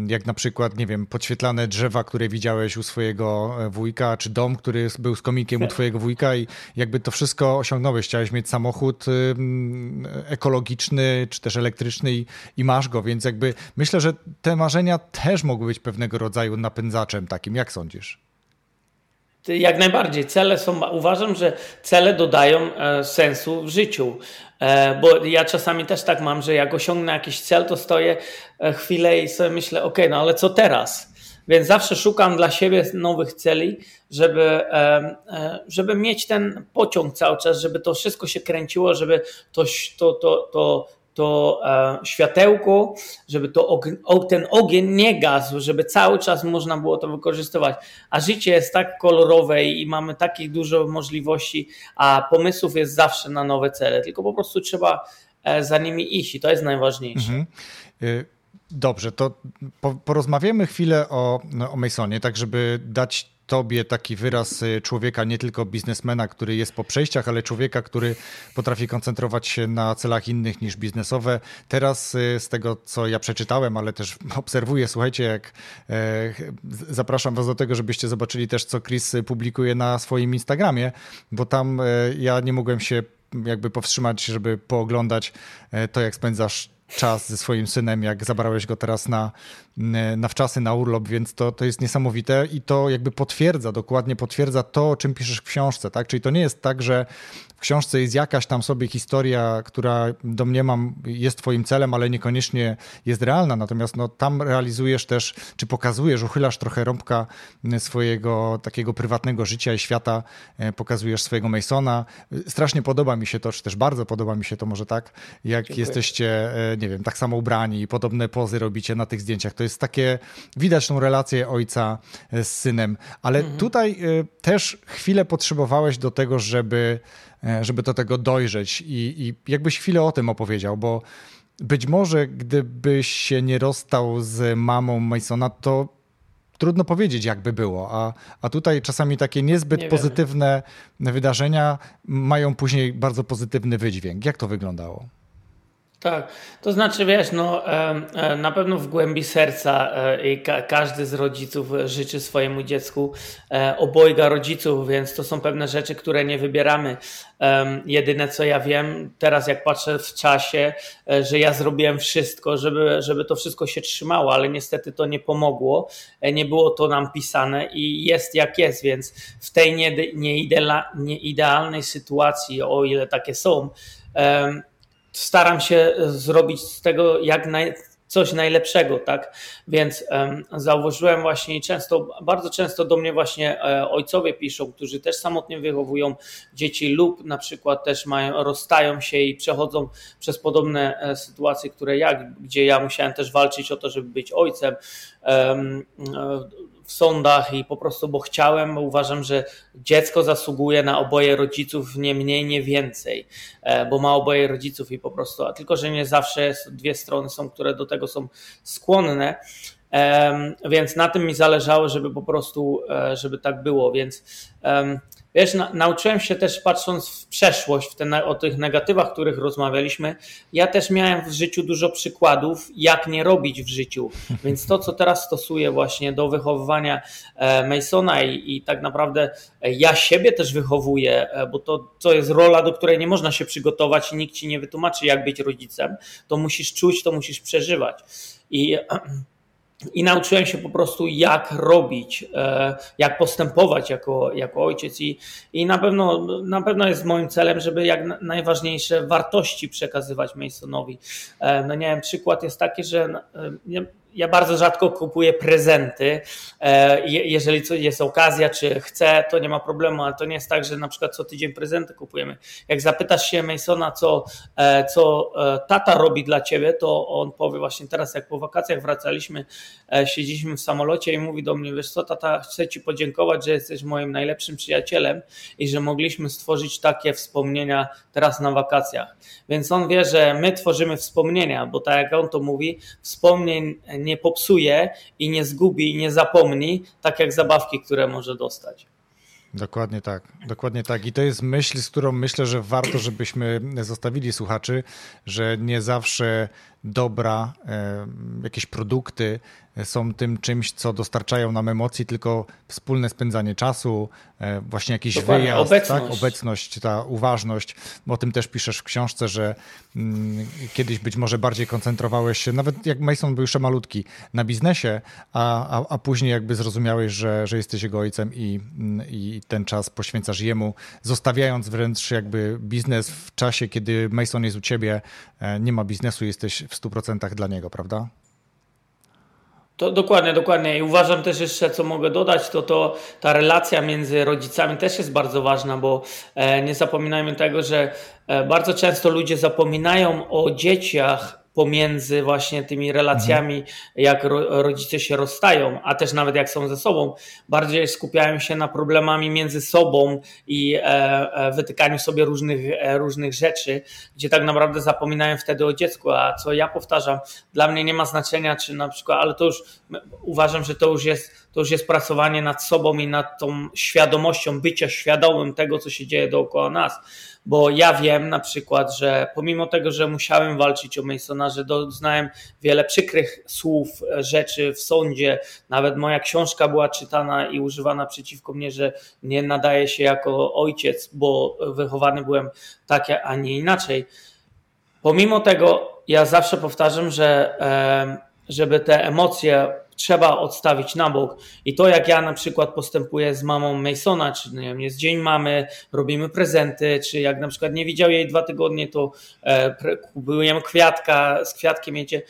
jak na przykład, nie wiem, podświetlane drzewa, które widziałeś u swojego wujka, czy dom, który był z komikiem u Twojego wujka i jakby to wszystko osiągnąłeś. Chciałeś mieć samochód ekologiczny, czy też elektryczny i, i masz go, więc jakby myślę, że te marzenia też mogły być pewnego rodzaju napędzaczem takim. Jak sądzisz?
Jak najbardziej. Cele są, uważam, że cele dodają e, sensu w życiu. E, bo ja czasami też tak mam, że jak osiągnę jakiś cel, to stoję e, chwilę i sobie myślę, ok, no ale co teraz? Więc zawsze szukam dla siebie nowych celi, żeby, żeby mieć ten pociąg cały czas, żeby to wszystko się kręciło, żeby to, to, to, to to e, światełko, żeby to ten ogień nie gasł, żeby cały czas można było to wykorzystywać. A życie jest tak kolorowe i mamy takich dużo możliwości, a pomysłów jest zawsze na nowe cele, tylko po prostu trzeba e, za nimi iść i to jest najważniejsze. Mhm.
Y, dobrze, to porozmawiamy chwilę o, o Masonie, tak żeby dać tobie taki wyraz y, człowieka, nie tylko biznesmena, który jest po przejściach, ale człowieka, który potrafi koncentrować się na celach innych niż biznesowe. Teraz y, z tego, co ja przeczytałem, ale też obserwuję, słuchajcie, jak e, zapraszam was do tego, żebyście zobaczyli też, co Chris publikuje na swoim Instagramie, bo tam e, ja nie mogłem się jakby powstrzymać, żeby pooglądać e, to, jak spędzasz czas ze swoim synem, jak zabrałeś go teraz na, na wczasy, na urlop, więc to, to jest niesamowite i to jakby potwierdza, dokładnie potwierdza to, o czym piszesz w książce, tak? Czyli to nie jest tak, że książce jest jakaś tam sobie historia, która domniemam jest twoim celem, ale niekoniecznie jest realna, natomiast no, tam realizujesz też, czy pokazujesz, uchylasz trochę rąbka swojego takiego prywatnego życia i świata, e, pokazujesz swojego Masona. Strasznie podoba mi się to, czy też bardzo podoba mi się to może tak, jak Dziękuję. jesteście, e, nie wiem, tak samo ubrani i podobne pozy robicie na tych zdjęciach. To jest takie, widać tą relację ojca z synem, ale mhm. tutaj też chwilę potrzebowałeś do tego, żeby żeby do tego dojrzeć i, i jakbyś chwilę o tym opowiedział, bo być może gdybyś się nie rozstał z mamą Masona, to trudno powiedzieć, jakby było. A, a tutaj czasami takie niezbyt nie pozytywne wydarzenia mają później bardzo pozytywny wydźwięk. Jak to wyglądało?
Tak, to znaczy wiesz, no na pewno w głębi serca e, każdy z rodziców życzy swojemu dziecku e, obojga rodziców, więc to są pewne rzeczy, które nie wybieramy. Jedyne co ja wiem, teraz jak patrzę w czasie, e, że ja zrobiłem wszystko, żeby, żeby to wszystko się trzymało, ale niestety to nie pomogło. Nie było to nam pisane i jest jak jest, więc w tej nieidealnej sytuacji, o ile takie są, staram się zrobić z tego jak naj, coś najlepszego, tak? Więc um, zauważyłem właśnie często, bardzo często do mnie właśnie e, ojcowie piszą, którzy też samotnie wychowują dzieci lub na przykład też mają, rozstają się i przechodzą przez podobne e, sytuacje, które ja, gdzie ja musiałem też walczyć o to, żeby być ojcem. Um, sądach i po prostu, bo chciałem, bo uważam, że dziecko zasługuje na oboje rodziców, nie mniej, nie więcej, e, bo ma oboje rodziców i po prostu, a tylko, że nie zawsze dwie strony są, które do tego są skłonne, więc na tym mi zależało, żeby po prostu, e, żeby tak było, więc Wiesz, na, nauczyłem się też patrząc w przeszłość, w te, o tych negatywach, o których rozmawialiśmy. Ja też miałem w życiu dużo przykładów, jak nie robić w życiu. Więc to, co teraz stosuję właśnie do wychowywania e, Masona i, i tak naprawdę e, ja siebie też wychowuję, e, bo to, to jest rola, do której nie można się przygotować i nikt ci nie wytłumaczy, jak być rodzicem. To musisz czuć, to musisz przeżywać. I i nauczyłem się po prostu, jak robić, e, jak postępować jako, jako ojciec. I, i na, pewno, na pewno jest moim celem, żeby jak najważniejsze wartości przekazywać Masonowi. E, no nie wiem, przykład jest taki, że e, ja bardzo rzadko kupuję prezenty. E, jeżeli jest okazja, czy chcę, to nie ma problemu, ale to nie jest tak, że na przykład co tydzień prezenty kupujemy. Jak zapytasz się Masona, co, e, co e, tata robi dla ciebie, to on powie właśnie teraz, jak po wakacjach wracaliśmy, siedzieliśmy w samolocie i mówi do mnie, wiesz co, tata, chcę ci podziękować, że jesteś moim najlepszym przyjacielem i że mogliśmy stworzyć takie wspomnienia teraz na wakacjach. Więc on wie, że my tworzymy wspomnienia, bo tak jak on to mówi, wspomnień nie popsuje i nie zgubi i nie zapomni, tak jak zabawki, które może dostać.
Dokładnie tak, dokładnie tak. I to jest myśl, z którą myślę, że warto, żebyśmy zostawili słuchaczy, że nie zawsze dobra, jakieś produkty są tym czymś, co dostarczają nam emocji, tylko wspólne spędzanie czasu, e, właśnie jakiś Dokładnie. wyjazd, tak? obecność. Tak? obecność, ta uważność. O tym też piszesz w książce, że mm, kiedyś być może bardziej koncentrowałeś się, nawet jak Mason był jeszcze malutki, na biznesie, a, a, a później jakby zrozumiałeś, że, że jesteś jego ojcem i, i ten czas poświęcasz jemu, zostawiając wręcz jakby biznes w czasie, kiedy Mason jest u ciebie, e, nie ma biznesu, jesteś w 100% dla niego, prawda?
To dokładnie, dokładnie. I uważam też jeszcze, co mogę dodać, to, to ta relacja między rodzicami też jest bardzo ważna, bo e, nie zapominajmy tego, że e, bardzo często ludzie zapominają o dzieciach pomiędzy właśnie tymi relacjami, mhm. jak rodzice się rozstają, a też nawet jak są ze sobą, bardziej skupiają się na problemami między sobą i e, e, wytykaniu sobie różnych, e, różnych rzeczy, gdzie tak naprawdę zapominają wtedy o dziecku, a co ja powtarzam, dla mnie nie ma znaczenia, czy na przykład, ale to już uważam, że to już jest, to już jest pracowanie nad sobą i nad tą świadomością, bycia świadomym tego, co się dzieje dookoła nas bo ja wiem na przykład, że pomimo tego, że musiałem walczyć o Masona, że doznałem wiele przykrych słów, e, rzeczy w sądzie, nawet moja książka była czytana i używana przeciwko mnie, że nie nadaje się jako ojciec, bo wychowany byłem tak, a nie inaczej. Pomimo tego, ja zawsze powtarzam, że żeby te emocje trzeba odstawić na bok. I to, jak ja na przykład postępuję z mamą Masona, czy nie wiem, jest dzień mamy, robimy prezenty, czy jak na przykład nie widział jej dwa tygodnie, to e, kupujemy kwiatka, z kwiatkiem jedzie.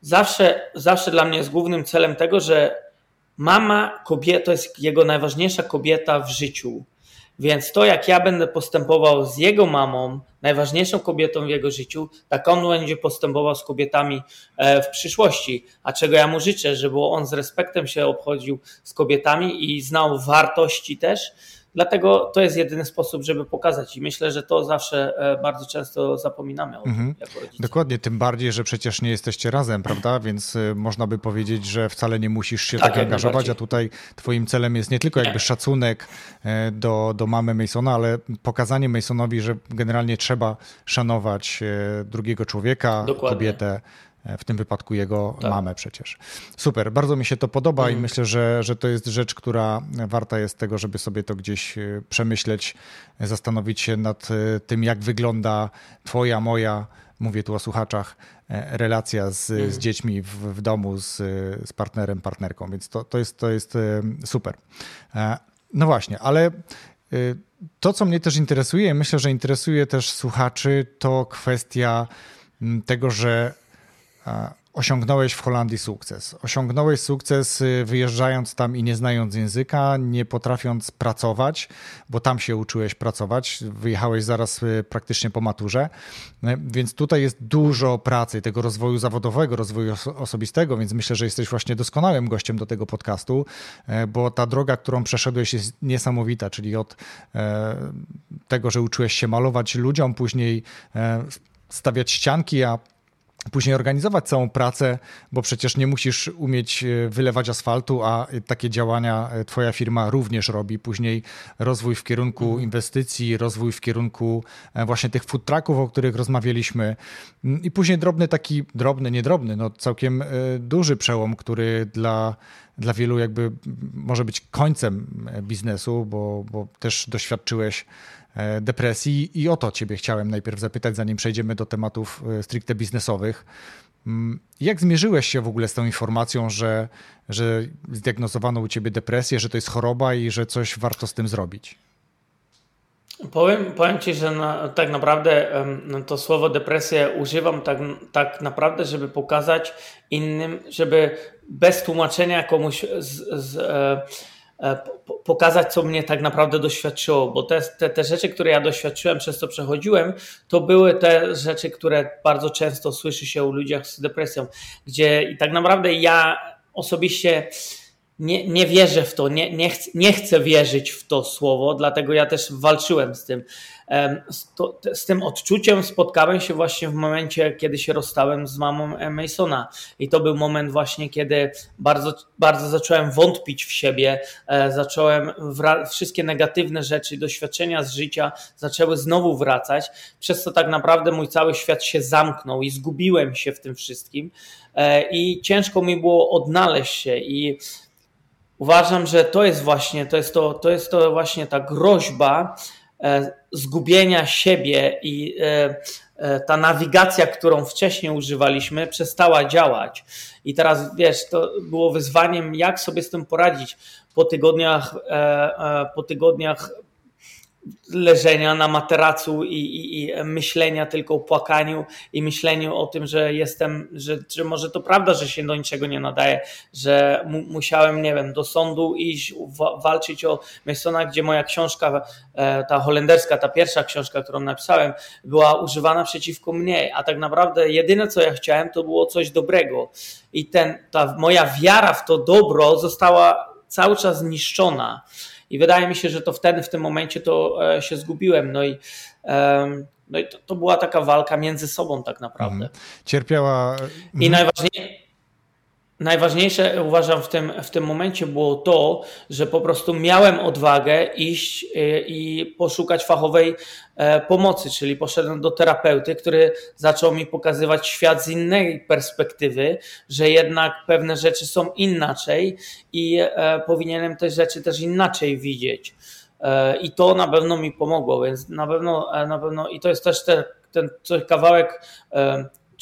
Zawsze, zawsze dla mnie jest głównym celem tego, że mama kobieta to jest jego najważniejsza kobieta w życiu. Więc to, jak ja będę postępował z jego mamą, najważniejszą kobietą w jego życiu, tak on będzie postępował z kobietami e, w przyszłości. A czego ja mu życzę, żeby on z respektem się obchodził z kobietami i znał wartości też, Dlatego to jest jedyny sposób, żeby pokazać i myślę, że to zawsze e, bardzo często zapominamy o tym mhm. jako rodzice.
Dokładnie, tym bardziej, że przecież nie jesteście razem, prawda? Więc e, można by powiedzieć, że wcale nie musisz się tak, tak angażować, a tutaj twoim celem jest nie tylko jakby szacunek e, do, do mamy Masona, ale pokazanie Masonowi, że generalnie trzeba szanować drugiego człowieka, Dokładnie. kobietę, w tym wypadku jego tak. mamę przecież. Super, bardzo mi się to podoba mm. i myślę, że, że to jest rzecz, która warta jest tego, żeby sobie to gdzieś e, przemyśleć, zastanowić się nad e, tym, jak wygląda twoja, moja, mówię tu o słuchaczach, e, relacja z, mm. z dziećmi w, w, domu, z, z partnerem, partnerką, więc to, to, jest, to jest super. No właśnie, ale to, co mnie też interesuje, myślę, że interesuje też słuchaczy, to kwestia tego, że osiągnąłeś w Holandii sukces. Osiągnąłeś sukces y, wyjeżdżając tam i nie znając języka, nie potrafiąc pracować, bo tam się uczyłeś pracować. Wyjechałeś zaraz y, praktycznie po maturze, y, więc tutaj jest dużo pracy, tego rozwoju zawodowego, rozwoju osobistego, więc myślę, że jesteś właśnie doskonałym gościem do tego podcastu, bo ta droga, którą przeszedłeś jest niesamowita, czyli od tego, że uczyłeś się malować ludziom, później stawiać ścianki, a później organizować całą pracę, bo przecież nie musisz umieć e, wylewać asfaltu, a takie działania e, twoja firma również robi. Później rozwój w kierunku mhm. inwestycji, rozwój w kierunku e, właśnie tych food trucków, o których rozmawialiśmy mm, i później drobny taki, drobny, niedrobny, no całkiem duży przełom, który dla dla wielu jakby może być końcem biznesu, bo, bo też doświadczyłeś depresji i o to Ciebie chciałem najpierw zapytać, zanim przejdziemy do tematów e, stricte biznesowych. Mm, jak zmierzyłeś się w ogóle z tą informacją, że, że zdiagnozowano u Ciebie depresję, że to jest choroba i że coś warto z tym zrobić?
Powiem, powiem Ci, że na, tak naprawdę to słowo depresję używam tak, tak naprawdę, żeby pokazać innym, żeby bez tłumaczenia komuś z, z, e, E, pokazać, co mnie tak naprawdę doświadczyło, bo te, te, te rzeczy, które ja doświadczyłem, przez co przechodziłem, to były te rzeczy, które bardzo często słyszy się u ludziach z depresją, gdzie i tak naprawdę ja osobiście nie, nie wierzę w to, nie, nie, nie chcę wierzyć w to słowo, dlatego ja też walczyłem z tym. Z, to, z, tym odczuciem spotkałem się właśnie w momencie, kiedy się rozstałem z mamą Masona. I to był moment właśnie, kiedy bardzo, bardzo zacząłem wątpić w siebie, e, zacząłem wszystkie negatywne rzeczy, doświadczenia z życia zaczęły znowu wracać, przez co tak naprawdę mój cały świat się zamknął i zgubiłem się w tym wszystkim. E, I ciężko mi było odnaleźć się i uważam, że to jest właśnie, to jest to, to jest to właśnie ta groźba e, zgubienia siebie i e, e, ta nawigacja, którą wcześniej używaliśmy, przestała działać. I teraz wiesz, to było wyzwaniem, jak sobie z tym poradzić po tygodniach, po tygodniach leżenia na materacu i, i, i, myślenia tylko o płakaniu i myśleniu o tym, że jestem, że, że może to prawda, że się do niczego nie nadaje, że mu, musiałem, nie wiem, do sądu iść, wa walczyć o Masona, gdzie moja książka, e, ta holenderska, ta pierwsza książka, którą napisałem, była używana przeciwko mnie, a tak naprawdę jedyne, co ja chciałem, to było coś dobrego i ten, ta moja wiara w to dobro została cały czas zniszczona. I wydaje mi się, że to wtedy, w tym momencie to e, się zgubiłem. No i, no i to, to była taka walka między sobą tak naprawdę. Mhm.
Cierpiała.
I najważniejsze Najważniejsze uważam w tym, w tym momencie było to, że po prostu miałem odwagę iść y, i poszukać fachowej e, pomocy, czyli poszedłem do terapeuty, który zaczął mi pokazywać świat z innej perspektywy, że jednak pewne rzeczy są inaczej i e, powinienem te rzeczy też inaczej widzieć. E, I to na pewno mi pomogło, więc na pewno, na pewno i to jest też te, ten kawałek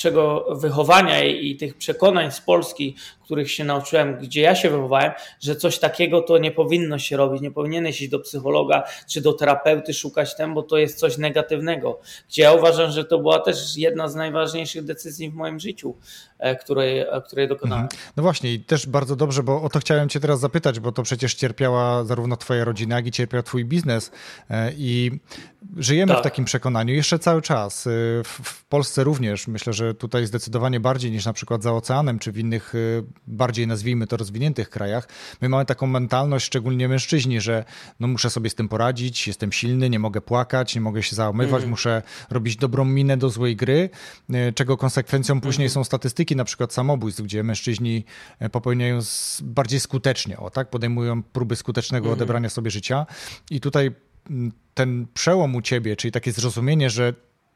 czego wychowania i, i, tych przekonań z Polski, których się nauczyłem, gdzie ja się wychowałem, że coś takiego to nie powinno się robić, nie powinieneś iść do psychologa czy do terapeuty szukać tem, bo to jest coś negatywnego. Gdzie ja uważam, że to była też jedna z najważniejszych decyzji w moim życiu, e, której, e, której dokonałem. Mhm.
No właśnie i też bardzo dobrze, bo o to chciałem cię teraz zapytać, bo to przecież cierpiała zarówno twoja rodzina, jak i cierpiał twój biznes i żyjemy tak. w takim przekonaniu jeszcze cały czas. W, w Polsce również myślę, że tutaj zdecydowanie bardziej niż na przykład za oceanem, czy w innych bardziej nazwijmy to rozwiniętych krajach. My mamy taką mentalność, szczególnie mężczyźni, że no muszę sobie z tym poradzić, jestem silny, nie mogę płakać, nie mogę się załamywać, mm. muszę robić dobrą minę do złej gry, czego konsekwencją później mm. są statystyki na przykład samobójstw, gdzie mężczyźni popełniają bardziej skutecznie, o tak, podejmują próby skutecznego mm. odebrania sobie życia i tutaj ten przełom u ciebie, czyli takie zrozumienie, że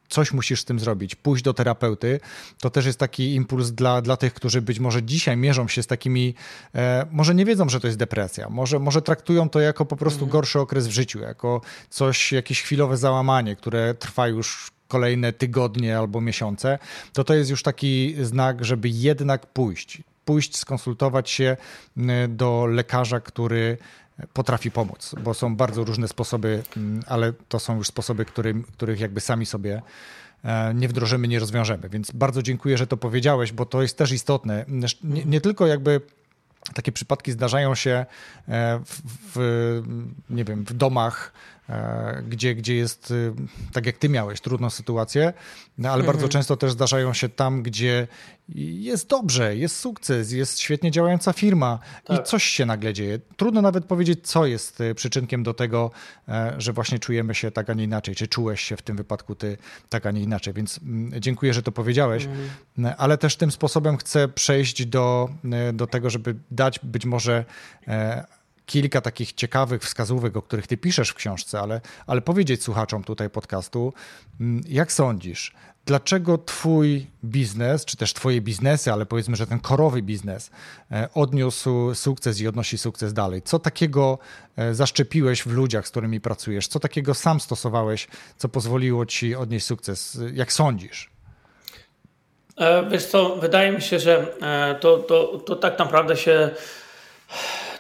coś musisz z tym zrobić, pójść do terapeuty, to też jest taki impuls dla, dla tych, którzy być może dzisiaj mierzą się z takimi, e, może nie wiedzą, że to jest depresja, może, może traktują to jako po prostu mhm. gorszy okres w życiu, jako coś, jakieś chwilowe załamanie, które trwa już kolejne tygodnie albo miesiące, to to jest już taki znak, żeby jednak pójść, pójść, skonsultować się do lekarza, który potrafi pomóc, bo są bardzo różne sposoby, mm, ale to są już sposoby, którym, których jakby sami sobie e, nie wdrożymy, nie rozwiążemy. Więc bardzo dziękuję, że to powiedziałeś, bo to jest też istotne. Nie, nie tylko jakby takie przypadki zdarzają się e, w, w, nie wiem, w domach E, gdzie, gdzie jest, y, tak jak ty miałeś, trudną sytuację, no, ale mhm. bardzo często też zdarzają się tam, gdzie jest dobrze, jest sukces, jest świetnie działająca firma tak. i coś się nagle dzieje. Trudno nawet powiedzieć, co jest y, przyczynkiem do tego, e, że właśnie czujemy się tak, a nie inaczej, czy czułeś się w tym wypadku ty tak, a nie inaczej, więc mm, dziękuję, że to powiedziałeś, mhm. E, ale też tym sposobem chcę przejść do, do tego, żeby dać być może kilka takich ciekawych wskazówek, o których ty piszesz w książce, ale, ale powiedzieć słuchaczom tutaj podcastu, mm, jak sądzisz, dlaczego twój biznes, czy też twoje biznesy, ale powiedzmy, że ten korowy biznes e, odniósł sukces i odnosi sukces dalej? Co takiego e, zaszczepiłeś w ludziach, z którymi pracujesz? Co takiego sam stosowałeś, co pozwoliło ci odnieść sukces? Jak sądzisz?
E, wiesz co, wydaje mi się, że to, to, to tak naprawdę się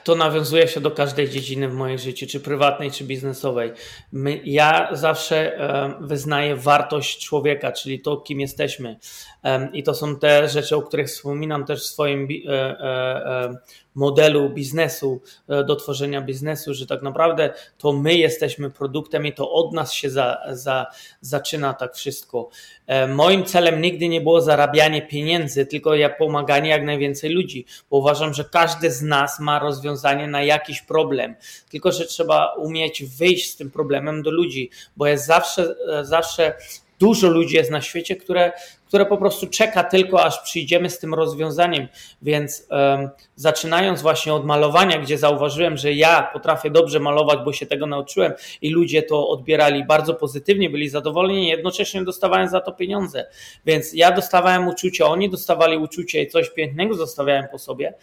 to nawiązuje się do każdej dziedziny w moim życiu, czy prywatnej, czy biznesowej. My, ja zawsze e, wyznaję wartość człowieka, czyli to, kim jesteśmy. E, I to są te rzeczy, o których wspominam też w swoim e, e, e modelu biznesu, e, do tworzenia biznesu, że tak naprawdę to my jesteśmy produktem i to od nas się za, za, zaczyna tak wszystko. E, moim celem nigdy nie było zarabianie pieniędzy, tylko ja pomaganie jak najwięcej ludzi, bo uważam, że każdy z nas ma rozwiązanie na jakiś problem, tylko że trzeba umieć wyjść z tym problemem do ludzi, bo jest zawsze, e, zawsze dużo ludzi jest na świecie, które, które po prostu czeka tylko, aż przyjdziemy z tym rozwiązaniem. Więc um, zaczynając właśnie od malowania, gdzie zauważyłem, że ja potrafię dobrze malować, bo się tego nauczyłem i ludzie to odbierali bardzo pozytywnie, byli zadowoleni, jednocześnie dostawałem za to pieniądze. Więc ja dostawałem uczucie, oni dostawali uczucie i coś pięknego zostawiałem po sobie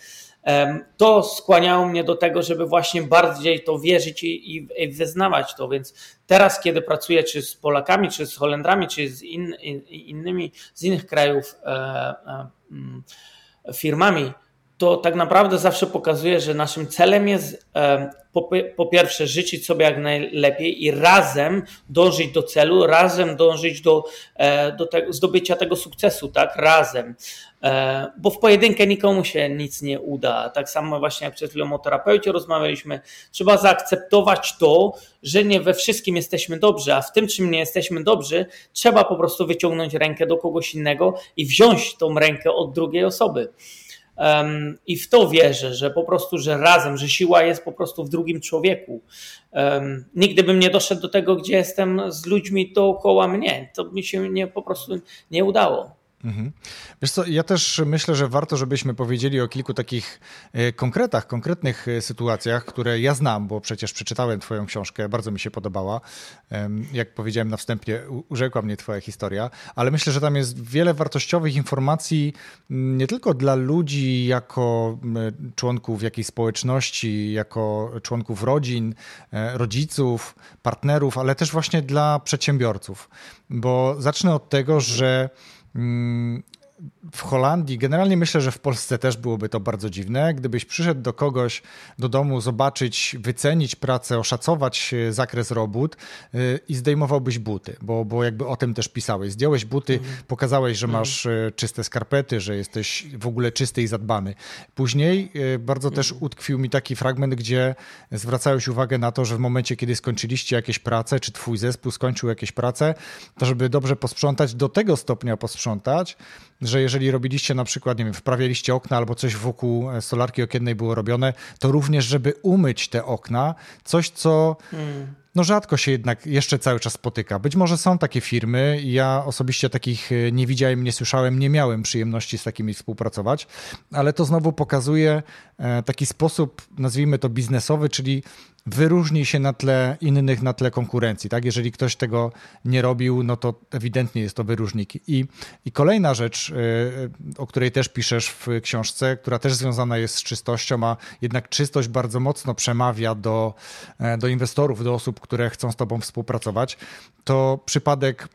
to skłaniało mnie do tego, żeby właśnie bardziej to wierzyć i, i, wyznawać to. Więc teraz, kiedy pracuję czy z Polakami, czy z Holendrami, czy z in, in, innymi, z innych krajów e, e, mm, firmami, to tak naprawdę zawsze pokazuje, że naszym celem jest e, po, pierwsze życzyć sobie jak najlepiej i razem dążyć do celu, razem dążyć do, e, do tego, zdobycia tego sukcesu, tak, razem. E, bo w pojedynkę nikomu się nic nie uda. Tak samo właśnie jak przed chwilą o terapeucie rozmawialiśmy, trzeba zaakceptować to, że nie we wszystkim jesteśmy dobrzy, a w tym, czym nie jesteśmy dobrzy, trzeba po prostu wyciągnąć rękę do kogoś innego i wziąć tą rękę od drugiej osoby. Um, I w to wierzę, że po prostu, że razem, że siła jest po prostu w drugim człowieku. Um, nigdy bym nie doszedł do tego, gdzie jestem z ludźmi dookoła mnie. To mi się nie, po prostu nie udało. Mhm.
Wiesz co, ja też myślę, że warto, żebyśmy powiedzieli o kilku takich e, konkretach, konkretnych e, sytuacjach, które ja znam, bo przecież przeczytałem Twoją książkę, bardzo mi się podobała. Jak powiedziałem na wstępie, urzekła mnie Twoja historia, ale myślę, że tam jest wiele wartościowych informacji nie tylko dla ludzi jako członków jakiejś społeczności, jako członków rodzin, e, rodziców, partnerów, ale też właśnie dla przedsiębiorców. Bo zacznę od tego, że Mm, w Holandii, generalnie myślę, że w Polsce też byłoby to bardzo dziwne, gdybyś przyszedł do kogoś do domu, zobaczyć, wycenić pracę, oszacować e, zakres robót e, i zdejmowałbyś buty, bo, bo jakby o tym też pisałeś. Zdjąłeś buty, mhm. pokazałeś, że mhm. masz mhm. czyste skarpety, że jesteś w ogóle czysty i zadbany. Później bardzo mhm. też utkwił mi taki fragment, gdzie zwracałeś uwagę na to, że w momencie, kiedy skończyliście jakieś prace, czy twój zespół skończył jakieś prace, to żeby dobrze posprzątać, do tego stopnia posprzątać, że jeżeli robiliście na przykład, nie wiem, wprawialiście okna albo coś wokół e, solarki okiennej było robione, to również, żeby umyć te okna, coś, co hmm. No rzadko się jednak jeszcze cały czas spotyka. Być może są takie firmy, ja osobiście takich e, nie widziałem, nie słyszałem, nie miałem przyjemności z takimi współpracować, ale to znowu pokazuje e, taki sposób, nazwijmy to biznesowy, czyli wyróżni się na tle innych, na tle konkurencji. Tak? Jeżeli ktoś tego nie robił, no to ewidentnie jest to wyróżnik. I, i kolejna rzecz, y, o której też piszesz w książce, która też związana jest z czystością, a jednak czystość bardzo mocno przemawia do, e, do inwestorów, do osób, które chcą z Tobą współpracować, to przypadek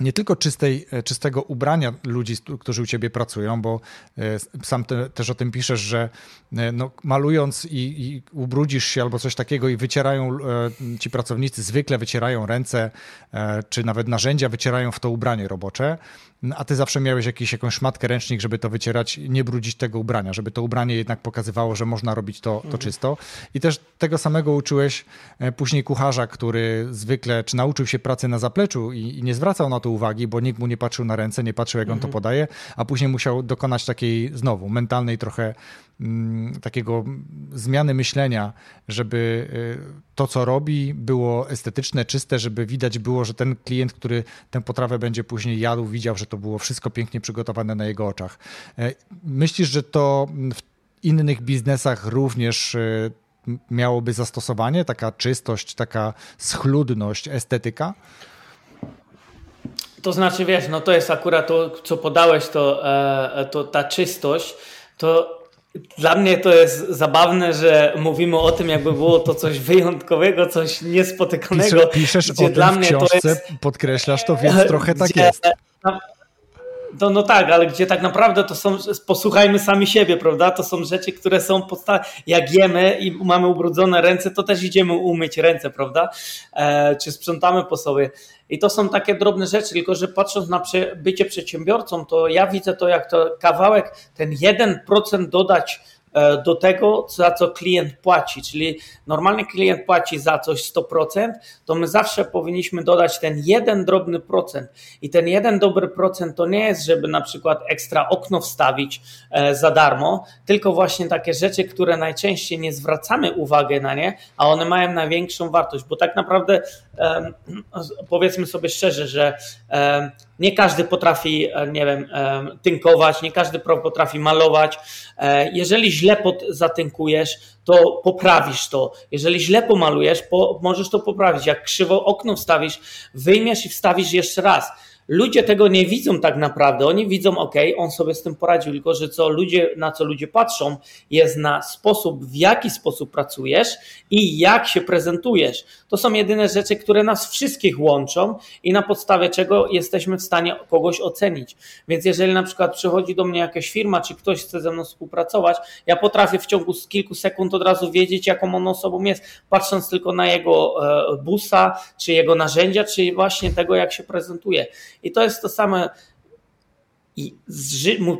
nie tylko czystej, e, czystego ubrania ludzi, którzy u ciebie pracują, bo e, sam te, też o tym piszesz, że e, no, malując i, i, ubrudzisz się albo coś takiego i wycierają ci pracownicy, zwykle wycierają ręce, czy nawet narzędzia wycierają w to ubranie robocze a ty zawsze miałeś jakiś, jakąś szmatkę, ręcznik, żeby to wycierać, nie brudzić tego ubrania, żeby to ubranie jednak pokazywało, że można robić to, to mhm. czysto. I też tego samego uczyłeś e, później kucharza, który zwykle, czy nauczył się pracy na zapleczu i, i nie zwracał na to uwagi, bo nikt mu nie patrzył na ręce, nie patrzył, jak on to mhm. podaje, a później musiał dokonać takiej znowu mentalnej trochę takiego zmiany myślenia, żeby y, to, co robi, było estetyczne, czyste, żeby widać było, że ten klient, który tę potrawę będzie później jadł, widział, że to było wszystko pięknie przygotowane na jego oczach. E, myślisz, że to w innych biznesach również y, miałoby zastosowanie, taka czystość, taka schludność, estetyka?
To znaczy, wiesz, no to jest akurat to, co podałeś, to, e, to ta czystość, to dla mnie to jest zabawne, że mówimy o tym, jakby było to coś wyjątkowego, coś niespotykanego.
Piszesz, piszesz o tym w książce, jest, podkreślasz to, więc trochę tak jest.
No, no tak, ale gdzie tak naprawdę to są, posłuchajmy sami siebie, prawda? To są rzeczy, które są podstawowe. Jak jemy i mamy ubrudzone ręce, to też idziemy umyć ręce, prawda? E, czy sprzątamy po sobie. I to są takie drobne rzeczy, tylko że patrząc na bycie przedsiębiorcą, to ja widzę to jak to kawałek, ten 1% dodać do tego, za co klient płaci. Czyli normalnie klient płaci za coś 100%, to my zawsze powinniśmy dodać ten jeden drobny procent. I ten jeden dobry procent to nie jest, żeby na przykład ekstra okno wstawić e, za darmo, tylko właśnie takie rzeczy, które najczęściej nie zwracamy uwagi na nie, a one mają największą wartość, bo tak naprawdę powiedzmy sobie szczerze, że nie każdy potrafi, e, nie wiem, tynkować, nie każdy potrafi malować. E, jeżeli źle zatynkujesz, to poprawisz to. Jeżeli źle pomalujesz, po, możesz to poprawić. Jak krzywo okno wstawisz, wyjmiesz i wstawisz jeszcze raz Ludzie tego nie widzą tak naprawdę. Oni widzą, ok, on sobie z tym poradził, tylko że co ludzie, na co ludzie patrzą, jest na sposób, w jaki sposób pracujesz i jak się prezentujesz. To są jedyne rzeczy, które nas wszystkich łączą i na podstawie czego jesteśmy w stanie kogoś ocenić. Więc jeżeli na przykład przychodzi do mnie jakaś firma, czy ktoś chce ze mną współpracować, ja potrafię w ciągu kilku sekund od razu wiedzieć, jaką on osobą jest, patrząc tylko na jego e, busa, czy jego narzędzia, czy właśnie tego, jak się prezentuje. I to jest to samo. I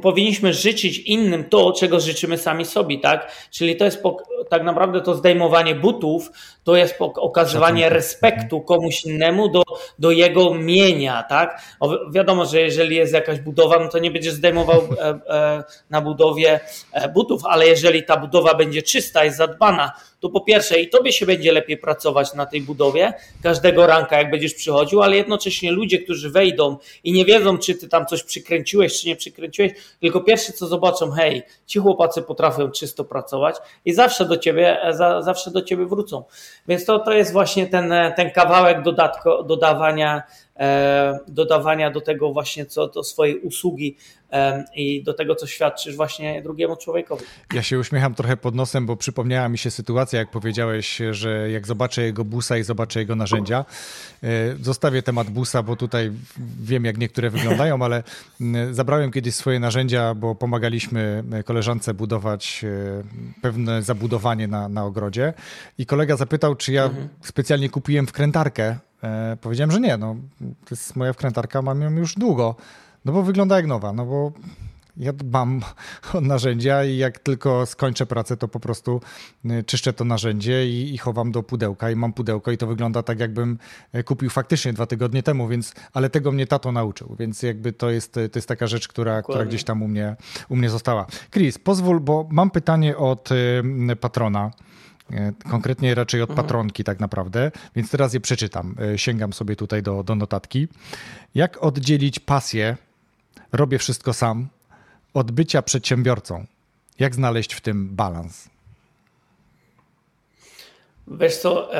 powinniśmy życzyć innym to, czego życzymy sami sobie, tak? Czyli to jest tak naprawdę to zdejmowanie butów, to jest okazywanie respektu komuś innemu do, do jego mienia, tak? O, wiadomo, że jeżeli jest jakaś budowa, no to nie będziesz zdejmował e, e, na budowie e, butów, ale jeżeli ta budowa będzie czysta i zadbana, to po pierwsze i tobie się będzie lepiej pracować na tej budowie każdego ranka, jak będziesz przychodził, ale jednocześnie ludzie, którzy wejdą i nie wiedzą, czy ty tam coś przykręciłeś, czy nie przykręciłeś, tylko pierwsze co zobaczą, hej, ci chłopacy potrafią czysto pracować i zawsze do ciebie, za, zawsze do ciebie wrócą. Więc to, to jest właśnie ten, ten kawałek dodatko, dodawania dodawania do tego właśnie co do swojej usługi i do tego, co świadczysz właśnie drugiemu człowiekowi.
Ja się uśmiecham trochę pod nosem, bo przypomniała mi się sytuacja, jak powiedziałeś, że jak zobaczę jego busa i zobaczę jego narzędzia, e, zostawię temat busa, bo tutaj wiem, jak niektóre wyglądają, ale zabrałem kiedyś swoje narzędzia, bo pomagaliśmy koleżance budować e, pewne zabudowanie na, na ogrodzie i kolega zapytał, czy ja mhm. specjalnie kupiłem wkrętarkę. E, powiedziałem, że nie, no to jest moja wkrętarka, mam ją już długo. No bo wygląda jak nowa, no bo ja dbam o narzędzia i jak tylko skończę pracę, to po prostu y, czyszczę to narzędzie i, i, chowam do pudełka i mam pudełko i to wygląda tak, jakbym y, kupił faktycznie dwa tygodnie temu, więc, ale tego mnie tato nauczył, więc jakby to jest, to jest taka rzecz, która, która gdzieś tam u mnie, u mnie została. Chris, pozwól, bo mam pytanie od y, patrona konkretnie raczej od mhm. patronki tak naprawdę, więc teraz je przeczytam. Sięgam sobie tutaj do, do notatki. Jak oddzielić pasję robię wszystko sam, od bycia przedsiębiorcą. Jak znaleźć w tym balans?
Wiesz co,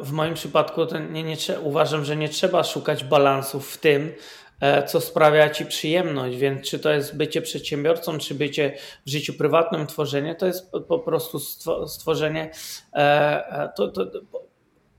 w moim przypadku nie, nie, uważam, że nie trzeba szukać balansów w tym, e, co sprawia ci przyjemność, więc czy to jest bycie przedsiębiorcą, czy bycie w życiu prywatnym, tworzenie, to jest po prostu stworzenie, e, e, to, to,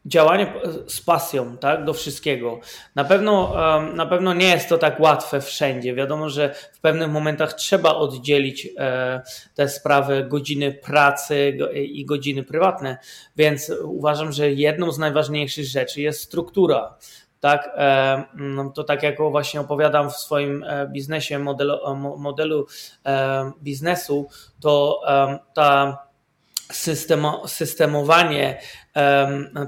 działanie z pasją tak, do wszystkiego. Na pewno, na pewno nie jest to tak łatwe wszędzie. Wiadomo, że w pewnych momentach trzeba oddzielić e, te sprawy, godziny pracy i godziny prywatne, więc uważam, że jedną z najważniejszych rzeczy jest struktura. Tak, e, no to tak jak właśnie opowiadam w swoim e, biznesie, modelu, modelu biznesu, to ta systemo, systemowanie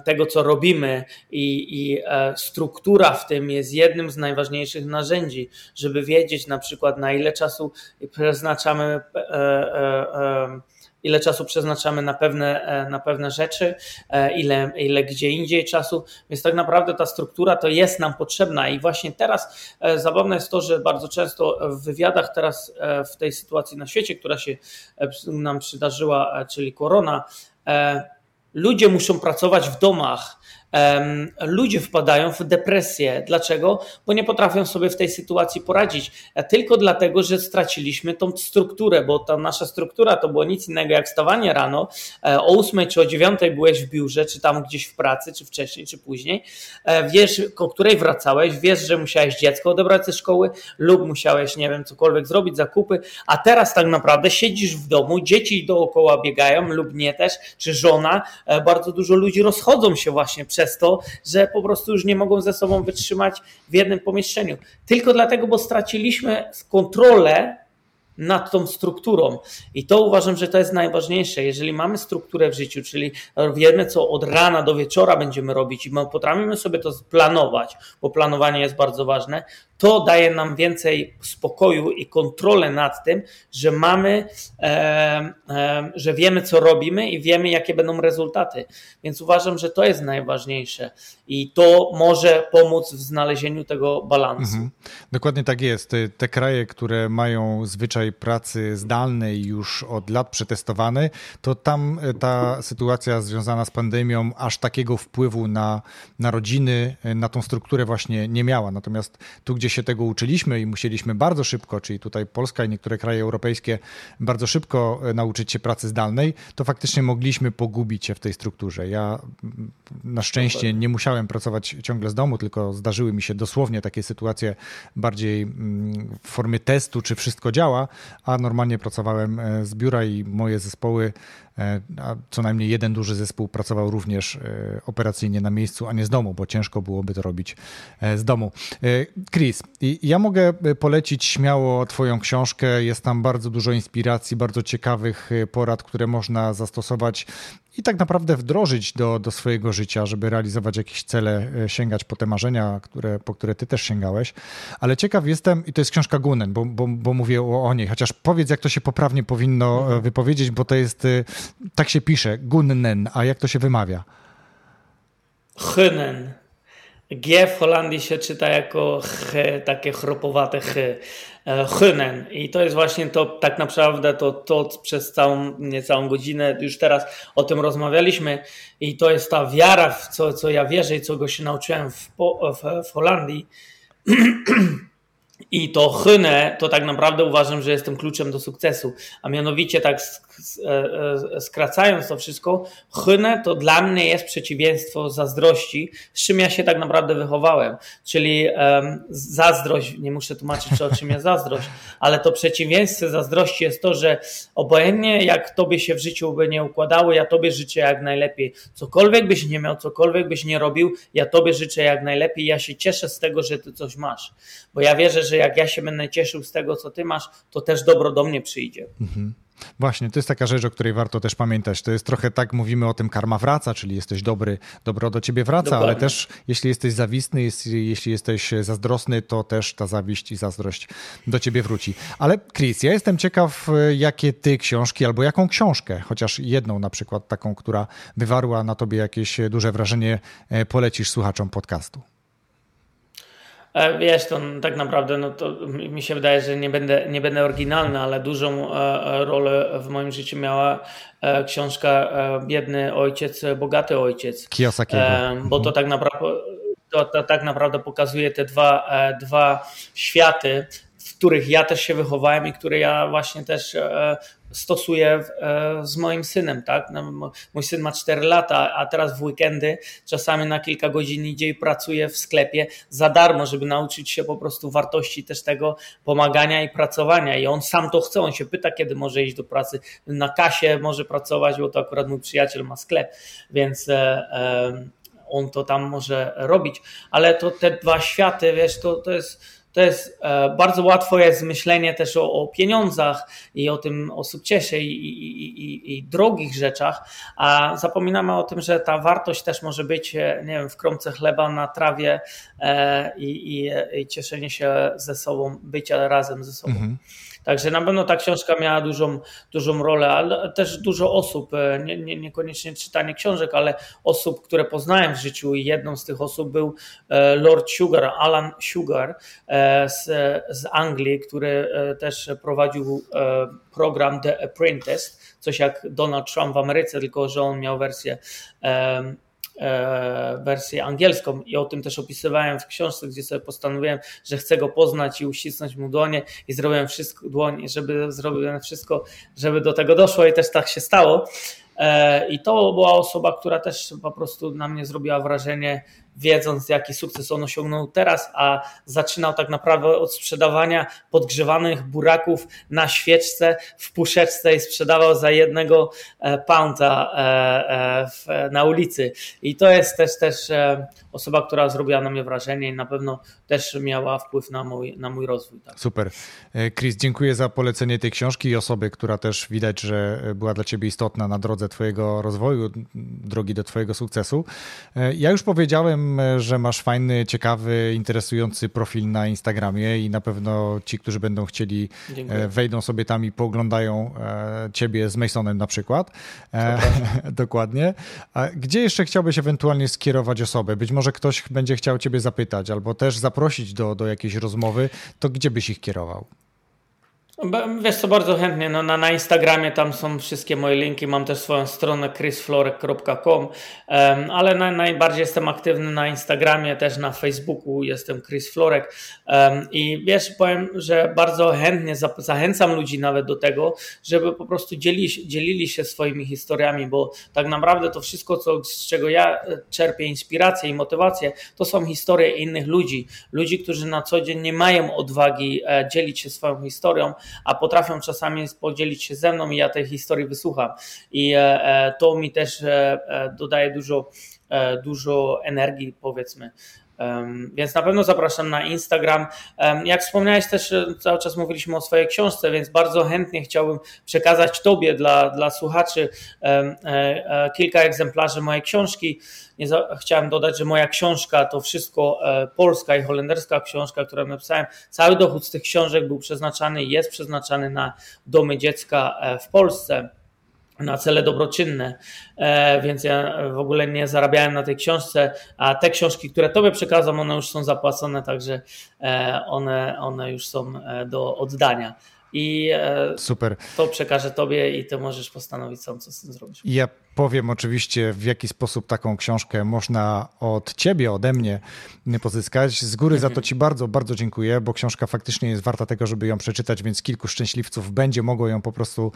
tego, co robimy i, i e, struktura w tym jest jednym z najważniejszych narzędzi, żeby wiedzieć na przykład na ile czasu przeznaczamy e, e, ile czasu przeznaczamy na pewne, e, na pewne rzeczy, e, ile, ile gdzie indziej czasu. Więc tak naprawdę ta struktura to jest nam potrzebna i właśnie teraz e, zabawne jest to, że bardzo często w wywiadach teraz w tej sytuacji na świecie, która się nam przydarzyła, czyli korona, ludzie muszą pracować w domach ludzie wpadają w depresję. Dlaczego? Bo nie potrafią sobie w tej sytuacji poradzić. Tylko dlatego, że straciliśmy tą strukturę, bo ta nasza struktura to było nic innego jak wstawanie rano. E, o 8 czy o 9 byłeś w biurze, czy tam gdzieś w pracy, czy wcześniej, czy później. E, wiesz, o której wracałeś, wiesz, że musiałeś dziecko odebrać ze szkoły lub musiałeś, nie wiem, cokolwiek zrobić, zakupy, a teraz tak naprawdę siedzisz w domu, dzieci dookoła biegają lub nie też, czy żona. E, bardzo dużo ludzi rozchodzą się właśnie przez przez to, że po prostu już nie mogą ze sobą wytrzymać w jednym pomieszczeniu. Tylko dlatego, bo straciliśmy kontrolę nad tą strukturą. I to uważam, że to jest najważniejsze. Jeżeli mamy strukturę w życiu, czyli wiemy, co od rana do wieczora będziemy robić i potrafimy sobie to planować, bo planowanie jest bardzo ważne, to daje nam więcej spokoju i kontrolę nad tym, że mamy, e, e, że wiemy, co robimy i wiemy, jakie będą rezultaty. Więc uważam, że to jest najważniejsze i to może pomóc w znalezieniu tego balansu. Mhm.
Dokładnie tak jest. Te kraje, które mają zwyczaj pracy zdalnej już od lat przetestowany, to tam e, ta sytuacja związana z pandemią aż takiego wpływu na, na rodziny, e, na tą strukturę właśnie nie miała. Natomiast tu, gdzie się tego uczyliśmy i musieliśmy bardzo szybko, czyli tutaj Polska i niektóre kraje europejskie, bardzo szybko e, nauczyć się pracy zdalnej, to faktycznie mogliśmy pogubić się w tej strukturze. Ja na szczęście nie musiałem pracować ciągle z domu, tylko zdarzyły mi się dosłownie takie sytuacje bardziej mm, w formie testu, czy wszystko działa, a normalnie pracowałem e, z biura i moje zespoły E, a co najmniej jeden duży zespół pracował również e, operacyjnie na miejscu, a nie z domu, bo ciężko byłoby to robić z domu. Chris, ja mogę polecić śmiało Twoją książkę. Jest tam bardzo dużo inspiracji, bardzo ciekawych porad, które można zastosować i tak naprawdę wdrożyć do, do swojego życia, żeby realizować jakieś cele, e, sięgać po te marzenia, które, po które ty też sięgałeś. Ale ciekaw jestem, i to jest książka Gunen, bo, bo, bo mówię o, o niej, chociaż powiedz, jak to się poprawnie powinno mhm. wypowiedzieć, bo to jest, e, tak się pisze, Gunnen, a jak to się wymawia?
Hynen. G w Holandii się czyta jako ch, takie chropowate ch. Hynen. I to jest właśnie to tak naprawdę to, to przez całą, niecałą godzinę już teraz o tym rozmawialiśmy i to jest ta wiara w co, co ja wierzę i co go się nauczyłem w, w, w Holandii I to chynę, to tak naprawdę uważam, że jest tym kluczem do sukcesu. A mianowicie, tak e, e, skracając to wszystko, chynę to dla mnie jest przeciwieństwo zazdrości, z czym ja się tak naprawdę wychowałem. Czyli um, zazdrość, nie muszę tłumaczyć, o czym jest zazdrość, ale to przeciwieństwo zazdrości jest to, że obojętnie jak tobie się w życiu by nie układało, ja tobie życzę jak najlepiej. Cokolwiek byś nie miał, cokolwiek byś nie robił, ja tobie życzę jak najlepiej. Ja się cieszę z tego, że ty coś masz. Bo ja wierzę, że jak ja się będę cieszył z tego, co ty masz, to też dobro do mnie przyjdzie. Mhm.
Właśnie, to jest taka rzecz, o której warto też pamiętać. To jest trochę tak, mówimy o tym karma wraca, czyli jesteś dobry, dobro do ciebie wraca, Dokładnie. ale też jeśli jesteś zawistny, jeśli, jeśli jesteś zazdrosny, to też ta zawiść i zazdrość do ciebie wróci. Ale Chris, ja jestem ciekaw, jakie ty książki albo jaką książkę, chociaż jedną na przykład taką, która wywarła na tobie jakieś duże wrażenie, e, polecisz słuchaczom podcastu.
E, wiesz, to tak naprawdę no to mi się wydaje, że nie będę, nie będę oryginalny, ale dużą e, rolę w moim życiu miała e, książka Biedny ojciec, bogaty ojciec.
Kiyosakiego.
Bo to mhm. tak naprawdę to, to tak naprawdę pokazuje te dwa, dwa światy, w których ja też się wychowałem i które ja właśnie też stosuję e, z moim synem, tak? No, mój syn ma 4 lata, a teraz w weekendy czasami na kilka godzin idzie i pracuje w sklepie za darmo, żeby nauczyć się po prostu wartości też tego pomagania i pracowania. I on sam to chce, on się pyta, kiedy może iść do pracy. Na kasie może pracować, bo to akurat mój przyjaciel ma sklep, więc e, e, on to tam może robić. Ale to te dwa światy, wiesz, to, to jest to jest e, bardzo łatwo jest myślenie też o, o pieniądzach i o tym, o sukcesie i, i, i, i, drogich rzeczach, a zapominamy o tym, że ta wartość też może być, e, nie wiem, w kromce chleba, na trawie e, i, cieszenie się ze sobą, bycia razem ze sobą. Mhm. Także na pewno ta książka miała dużą, dużą rolę, ale też dużo osób, e, nie, nie, niekoniecznie czytanie książek, ale osób, które poznałem w życiu i jedną z tych osób był e, Lord Sugar, Alan Sugar e, z, z Anglii, który też prowadził program The Apprentice, coś jak Donald Trump w Ameryce, tylko że on miał wersję wersję angielską i o tym też opisywałem w książce, gdzie sobie postanowiłem, że chcę go poznać i uścisnąć mu dłonie i zrobiłem wszystko, dłoń, żeby zrobiłem wszystko, żeby do tego doszło i też tak się stało. E, I to była osoba, która też po prostu na mnie zrobiła wrażenie wiedząc jaki sukces on osiągnął teraz, a zaczynał tak naprawdę od sprzedawania podgrzewanych buraków na świeczce w puszeczce i sprzedawał za jednego e, pounda e, e, na ulicy. I to jest też, też osoba, która zrobiła na mnie wrażenie i na pewno też miała wpływ na mój, na mój rozwój. Tak.
Super. Chris, dziękuję za polecenie tej książki i osoby, która też widać, że była dla ciebie istotna na drodze twojego rozwoju, drogi do twojego sukcesu. Ja już powiedziałem że masz fajny, ciekawy, interesujący profil na Instagramie i na pewno ci, którzy będą chcieli, Dziękuję. E, wejdą sobie tam i pooglądają e, ciebie z Masonem na przykład. E, dokładnie. A gdzie jeszcze chciałbyś ewentualnie skierować osobę? Być może ktoś będzie chciał ciebie zapytać albo też zaprosić do, do jakiejś rozmowy, to gdzie byś ich kierował?
Wiesz co, bardzo chętnie. No, na, na Instagramie tam są wszystkie moje linki. Mam też swoją stronę chrisflorek.com, um, ale na, najbardziej jestem aktywny na Instagramie, też na Facebooku jestem Chris Florek. Um, I wiesz, powiem, że bardzo chętnie za, zachęcam ludzi nawet do tego, żeby po prostu dzieli, dzielili się swoimi historiami, bo tak naprawdę to wszystko, co, z czego ja e, czerpię inspirację i motywację, to są historie innych ludzi. Ludzi, którzy na co dzień nie mają odwagi e, dzielić się swoją historią a potrafią czasami podzielić się ze mną i ja tej historii wysłucham. I e, e, to mi też e, dodaje dużo, dużo energii, powiedzmy. Więc na pewno zapraszam na Instagram. Jak wspomniałeś też, cały czas mówiliśmy o swojej książce, więc bardzo chętnie chciałbym przekazać Tobie, dla, dla słuchaczy, kilka egzemplarzy mojej książki. Chciałem dodać, że moja książka to wszystko e, polska i holenderska książka, którą napisałem. Cały dochód z tych książek był przeznaczany i jest przeznaczany na domy dziecka e, w Polsce. Na cele dobroczynne, e, więc ja w ogóle nie zarabiałem na tej książce, a te książki, które Tobie przekazam, one już są zapłacone, także e, one, one już są e, do oddania. I
Super.
to przekażę Tobie i Ty możesz postanowić sam, co z tym zrobisz.
Ja powiem oczywiście, w jaki sposób taką książkę można od ciebie, ode mnie pozyskać. Z góry za to ci bardzo, bardzo dziękuję, bo książka faktycznie jest warta tego, żeby ją przeczytać, więc kilku szczęśliwców będzie mogło ją po prostu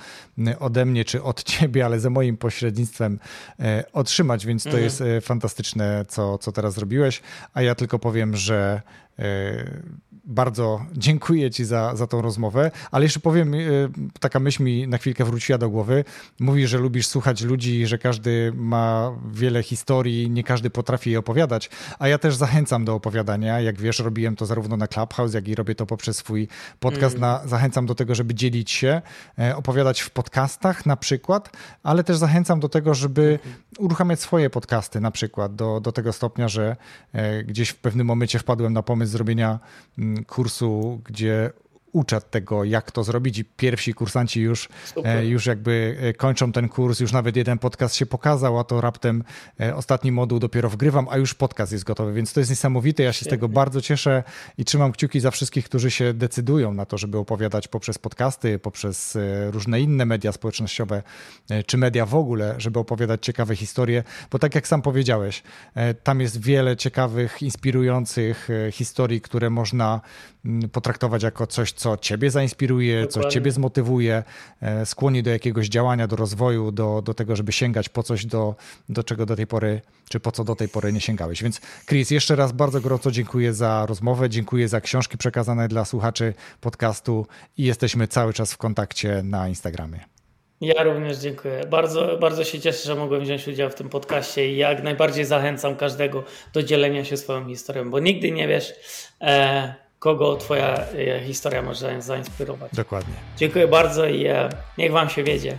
ode mnie czy od ciebie, ale za moim pośrednictwem e, otrzymać, więc to mhm. jest e, fantastyczne, co, co teraz zrobiłeś. A ja tylko powiem, że e, bardzo dziękuję Ci za, za tą rozmowę, ale jeszcze powiem, taka myśl mi na chwilkę wróciła do głowy. Mówisz, że lubisz słuchać ludzi, że każdy ma wiele historii, nie każdy potrafi je opowiadać, a ja też zachęcam do opowiadania. Jak wiesz, robiłem to zarówno na Clubhouse, jak i robię to poprzez swój podcast. Mm. Na, zachęcam do tego, żeby dzielić się, e, opowiadać w podcastach na przykład, ale też zachęcam do tego, żeby uruchamiać swoje podcasty na przykład do, do tego stopnia, że e, gdzieś w pewnym momencie wpadłem na pomysł zrobienia mm, kursu, gdzie uczę tego, jak to zrobić i pierwsi kursanci już, e, już jakby e, kończą ten kurs, już nawet jeden podcast się pokazał, a to raptem e, ostatni moduł dopiero wgrywam, a już podcast jest gotowy, więc to jest niesamowite, ja się z tego bardzo cieszę i trzymam kciuki za wszystkich, którzy się decydują na to, żeby opowiadać poprzez podcasty, poprzez różne inne media społecznościowe, czy media w ogóle, żeby opowiadać ciekawe historie, bo tak jak sam powiedziałeś, tam jest wiele ciekawych, inspirujących historii, które można mm, potraktować jako coś, co ciebie zainspiruje, Dokładnie. co ciebie zmotywuje, e, skłoni do jakiegoś działania, do rozwoju, do, do tego, żeby sięgać po coś, do, do czego do tej pory, czy po co do tej pory nie sięgałeś. Więc Chris, jeszcze raz bardzo gorąco dziękuję za rozmowę, dziękuję za książki przekazane dla słuchaczy podcastu i jesteśmy cały czas w kontakcie na Instagramie.
Ja również dziękuję. Bardzo, bardzo się cieszę, że mogłem wziąć udział w tym podcaście i jak najbardziej zachęcam każdego do dzielenia się swoją historią, bo nigdy nie wiesz, e, kogo Twoja e, historia może zainspirować.
Dokładnie.
Dziękuję bardzo i e, niech Wam się wiedzie.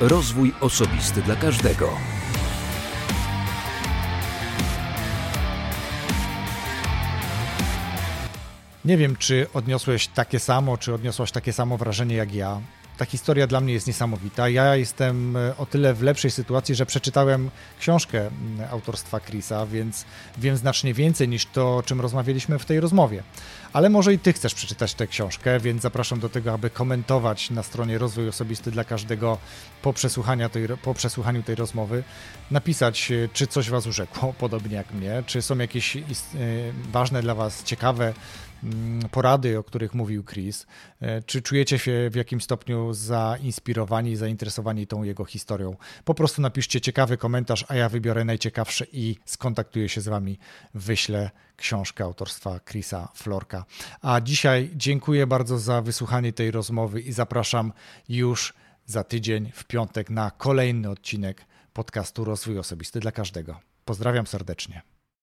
Rozwój osobisty dla każdego.
Nie wiem, czy odniosłeś takie samo, czy odniosłaś takie samo wrażenie jak ja ta historia dla mnie jest niesamowita. Ja jestem e, o tyle w lepszej sytuacji, że przeczytałem książkę autorstwa Chrisa, więc wiem znacznie więcej niż to, o czym rozmawialiśmy w tej rozmowie. Ale może i ty chcesz przeczytać tę książkę, więc zapraszam do tego, aby komentować na stronie Rozwój Osobisty dla każdego po, przesłuchaniu tej, po przesłuchaniu tej rozmowy, napisać, e, czy coś was urzekło, podobnie jak mnie, czy są jakieś e, ważne dla was, ciekawe Mm, porady, o których mówił Chris. E, czy czujecie się w jakimś stopniu zainspirowani, zainteresowani tą jego historią? Po prostu napiszcie ciekawy komentarz, a ja wybiorę najciekawsze i skontaktuję się z wami. Wyślę książkę autorstwa Chrisa Florka. A dzisiaj dziękuję bardzo za wysłuchanie tej rozmowy i zapraszam już za tydzień w piątek na kolejny odcinek podcastu Rozwój Osobisty dla każdego. Pozdrawiam serdecznie.